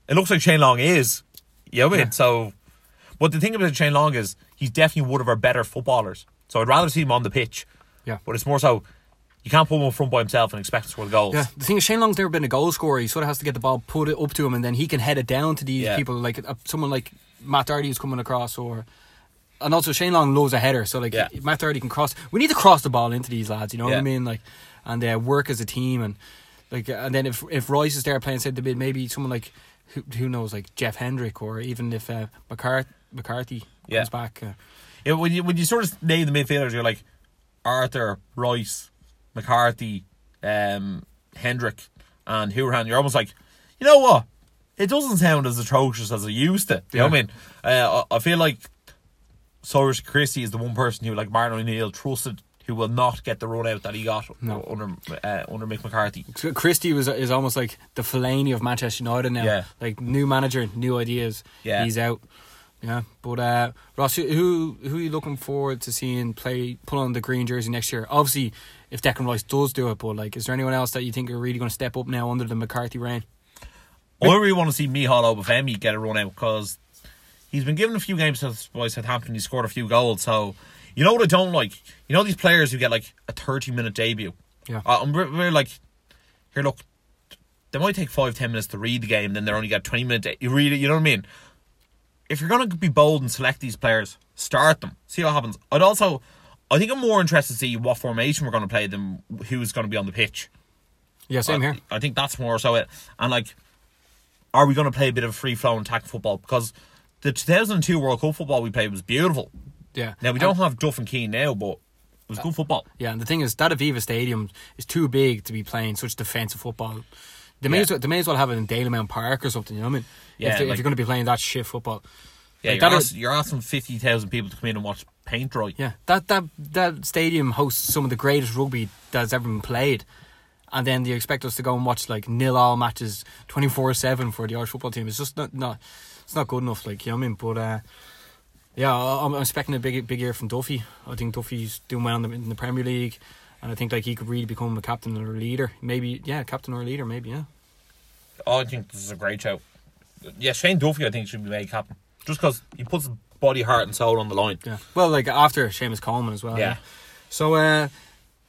Speaker 1: it looks like Shane Long is. You know what I mean?
Speaker 2: Yeah.
Speaker 1: So, but the thing about Shane Long is he's definitely one of our better footballers. So I'd rather see him on the pitch.
Speaker 2: Yeah.
Speaker 1: But it's more so you can't put him up front by himself and expect to score the goals.
Speaker 2: Yeah. The thing is, Shane Long's never been a goal scorer. He sort of has to get the ball, put it up to him, and then he can head it down to these
Speaker 1: Yeah.
Speaker 2: people, like uh, someone like Matt Doherty is coming across, or. And also, Shane Long loves a header, so like
Speaker 1: Yeah.
Speaker 2: Matt Doherty can cross. We need to cross the ball into these lads, you know what I mean? Like, and uh, work as a team, and like, uh, and then if if Royce is there playing centre mid, maybe someone like who who knows, like Jeff Hendrick, or even if uh, McCart- McCarthy
Speaker 1: Yeah.
Speaker 2: comes back. Uh,
Speaker 1: Yeah, when you when you sort of name the midfielders, you're like Arter, Royce, McCarthy, um, Hendrick, and Hourihane. You're almost like, you know what? It doesn't sound as atrocious as it used to. You know what I mean? Uh, I I feel like Cyrus Christie is the one person who, like Martin O'Neill, trusted who will not get the run out that he got
Speaker 2: No.
Speaker 1: under uh, under Mick McCarthy.
Speaker 2: Christie was is almost like the Fellaini of Manchester United now.
Speaker 1: Yeah.
Speaker 2: Like new manager, new ideas.
Speaker 1: Yeah.
Speaker 2: He's out. Yeah. But uh Ross, who who are you looking forward to seeing play put on the green jersey next year? Obviously if Declan Rice does do it, but like is there anyone else that you think are really gonna step up now under the McCarthy reign?
Speaker 1: I really want to see Michael Obafemi get a run out because he's been given a few games to- by Southampton. He scored a few goals. So you know what I don't like? You know these players who get like a thirty minute debut.
Speaker 2: Yeah.
Speaker 1: Uh, I'm re- really like, here look, they might take five ten minutes to read the game, then they're only got twenty minutes. You read it. You know what I mean? If you're gonna be bold and select these players, start them. See what happens. I'd also, I think I'm more interested to see what formation we're gonna play than who's gonna be on the pitch.
Speaker 2: Yeah, same
Speaker 1: I,
Speaker 2: here.
Speaker 1: I think that's more so it. And like, are we going to play a bit of free flowing attack football? Because the 2002 World Cup football we played was beautiful.
Speaker 2: Yeah.
Speaker 1: Now we don't have Duff and Keane now, but it was uh, good football.
Speaker 2: Yeah, and the thing is that Aviva Stadium is too big to be playing such defensive football. They may,
Speaker 1: Yeah.
Speaker 2: as well, they may as well have it in Dalymount Park or something, you know what I mean?
Speaker 1: Yeah,
Speaker 2: if, they,
Speaker 1: like-
Speaker 2: if you're going to be playing that shit football.
Speaker 1: Yeah,
Speaker 2: Like,
Speaker 1: you're,
Speaker 2: that
Speaker 1: ask, you're asking 50,000 people to come in and watch paint dry.
Speaker 2: Yeah, that that that stadium hosts some of the greatest rugby that's ever been played, and then you expect us to go and watch like nil all matches twenty four seven for the Irish football team. It's just not not it's not good enough. Like you know what I mean? But uh, yeah, I- I'm expecting a big big year from Duffy. I think Duffy's doing well in the, in the Premier League, and I think like he could really become a captain or a leader. Maybe yeah, captain or a leader. Maybe yeah.
Speaker 1: Oh, I think this is a great show. Yeah, Shane Duffy, I think, should be made captain. Just because he puts body, heart, and soul on the line.
Speaker 2: Yeah. Well, like after Seamus Coleman as well.
Speaker 1: Yeah.
Speaker 2: So uh,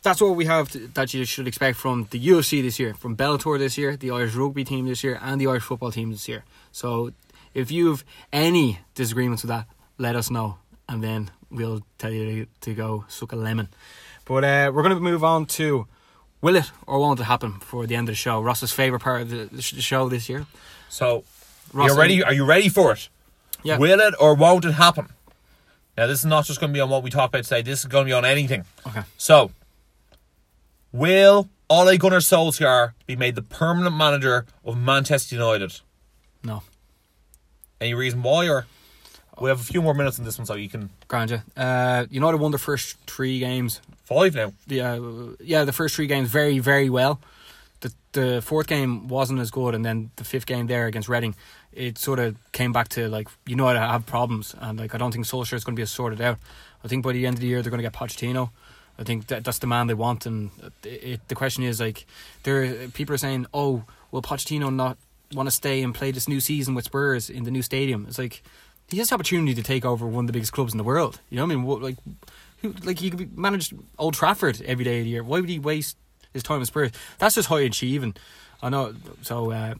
Speaker 2: that's what we have to, that you should expect from the UFC this year, from Bellator this year, the Irish rugby team this year, and the Irish football team this year. So if you have any disagreements with that, let us know, and then we'll tell you to, to go suck a lemon. But uh, we're going to move on to will it or won't it happen for the end of the show? Ross's favorite part of the, the sh- the show this year.
Speaker 1: So,
Speaker 2: Ross,
Speaker 1: you ready? Are you ready for it?
Speaker 2: Yeah.
Speaker 1: Will it or won't it happen? Now, this is not just going to be on what we talk about today. This is going to be on anything.
Speaker 2: Okay.
Speaker 1: So, will Ole Gunnar Solskjaer be made the permanent manager of Manchester United?
Speaker 2: No.
Speaker 1: Any reason why, or we have a few more minutes in this one, so you can
Speaker 2: Granja. Uh, United won the first three games
Speaker 1: five now.
Speaker 2: yeah, yeah, the first three games very, very well. The the fourth game wasn't as good, and then the fifth game there against Reading, it sort of came back to like you know I have problems, and like I don't think Solskjaer is going to be as sorted out. I think by the end of the year they're going to get Pochettino. I think that that's the man they want, and it, it, the question is like, there people are saying, oh, will Pochettino not want to stay and play this new season with Spurs in the new stadium? It's like he has the opportunity to take over one of the biggest clubs in the world. You know what I mean? What, like, who, like he could be managed Old Trafford every day of the year. Why would he waste his time with Spurs? That's just high achieving. I know. So, uh,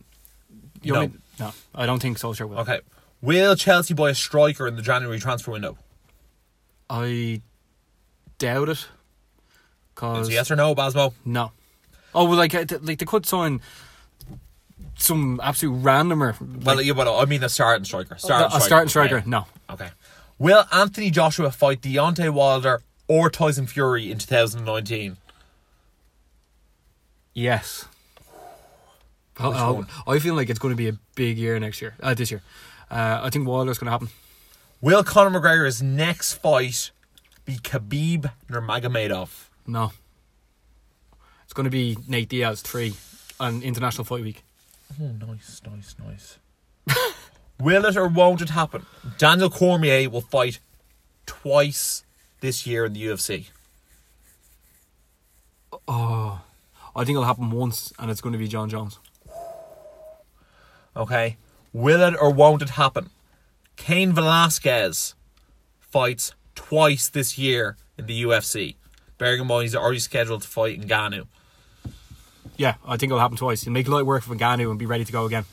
Speaker 2: you
Speaker 1: No.
Speaker 2: know, no, I don't think Solskjaer will.
Speaker 1: Okay. Will Chelsea buy a striker in the January transfer window?
Speaker 2: I doubt it.
Speaker 1: Is
Speaker 2: Cause
Speaker 1: it yes or no, Basmo?
Speaker 2: no. Oh well, like uh, like they could sign some absolute randomer.
Speaker 1: Well, yeah, but I mean a starting striker. Starting
Speaker 2: a
Speaker 1: striker.
Speaker 2: starting striker.
Speaker 1: Okay.
Speaker 2: No.
Speaker 1: Okay. Will Anthony Joshua fight Deontay Wilder or Tyson Fury in 2019?
Speaker 2: Yes.
Speaker 1: One?
Speaker 2: I feel like it's going to be a big year next year. Uh, this year. Uh, I think Wilder's going to happen.
Speaker 1: Will Conor McGregor's next fight be Khabib Nurmagomedov?
Speaker 2: No. It's going to be Nate Diaz three on International Fight Week.
Speaker 1: Oh, nice, nice, nice. will it or won't it happen? Daniel Cormier will fight twice this year in the UFC.
Speaker 2: Oh, I think it'll happen once, and it's going to be Jon Jones.
Speaker 1: Okay. Will it or won't it happen? Cain Velasquez fights twice this year in the UFC. Bearing in mind he's already scheduled to fight Ngannou.
Speaker 2: Yeah, I think it'll happen twice. He'll make light work for Ngannou and be ready to go again.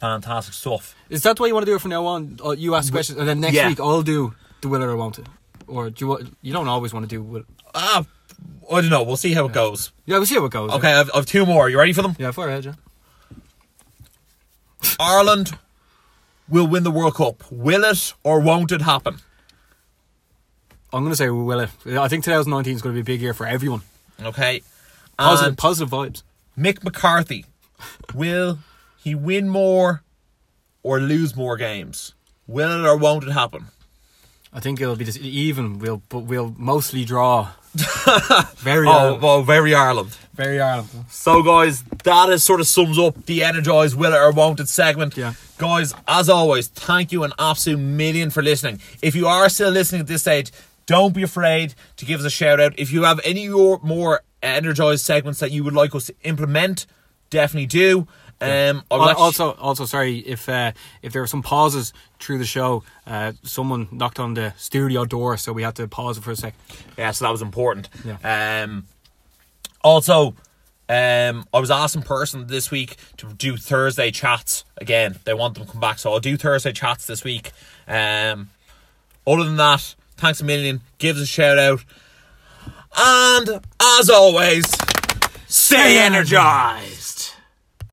Speaker 1: Fantastic stuff.
Speaker 2: Is that the way you want to do it from now on? Uh, You ask questions, and then next
Speaker 1: Yeah.
Speaker 2: week I'll do the will it or won't it, or do you? You don't always want to do. Will.
Speaker 1: Ah, I don't know. We'll see how it goes.
Speaker 2: Yeah, we'll see how it goes.
Speaker 1: Okay, I've, I've two more. You ready for them?
Speaker 2: Yeah, far ahead, yeah.
Speaker 1: Ireland will win the World Cup. Will it or won't it happen?
Speaker 2: I'm going to say we will it. I think 2019 is going to be a big year for everyone.
Speaker 1: Okay.
Speaker 2: Positive, positive vibes.
Speaker 1: Mick McCarthy, will he win more or lose more games? Will it or won't it happen?
Speaker 2: I think it'll be just even. We'll but we'll mostly draw. Very
Speaker 1: Oh,
Speaker 2: Ireland.
Speaker 1: well, very Ireland.
Speaker 2: very Ireland.
Speaker 1: So, guys, that is sort of sums up the Energized Will It or Won't It segment.
Speaker 2: Yeah.
Speaker 1: Guys, as always, thank you an absolute million for listening. If you are still listening at this stage, don't be afraid to give us a shout out. If you have any more Energized segments that you would like us to implement, definitely do. Um, I will
Speaker 2: Al-
Speaker 1: you-
Speaker 2: Also, also sorry if uh, if there were some pauses through the show. Uh, someone knocked on the studio door, so we had to pause it for a sec.
Speaker 1: Yeah, so that was important.
Speaker 2: Yeah.
Speaker 1: Um, also, um, I was asked in person this week to do Thursday chats again. They want them to come back, so I'll do Thursday chats this week. Um, other than that, thanks a million. Give us a shout out, and as always, stay energized.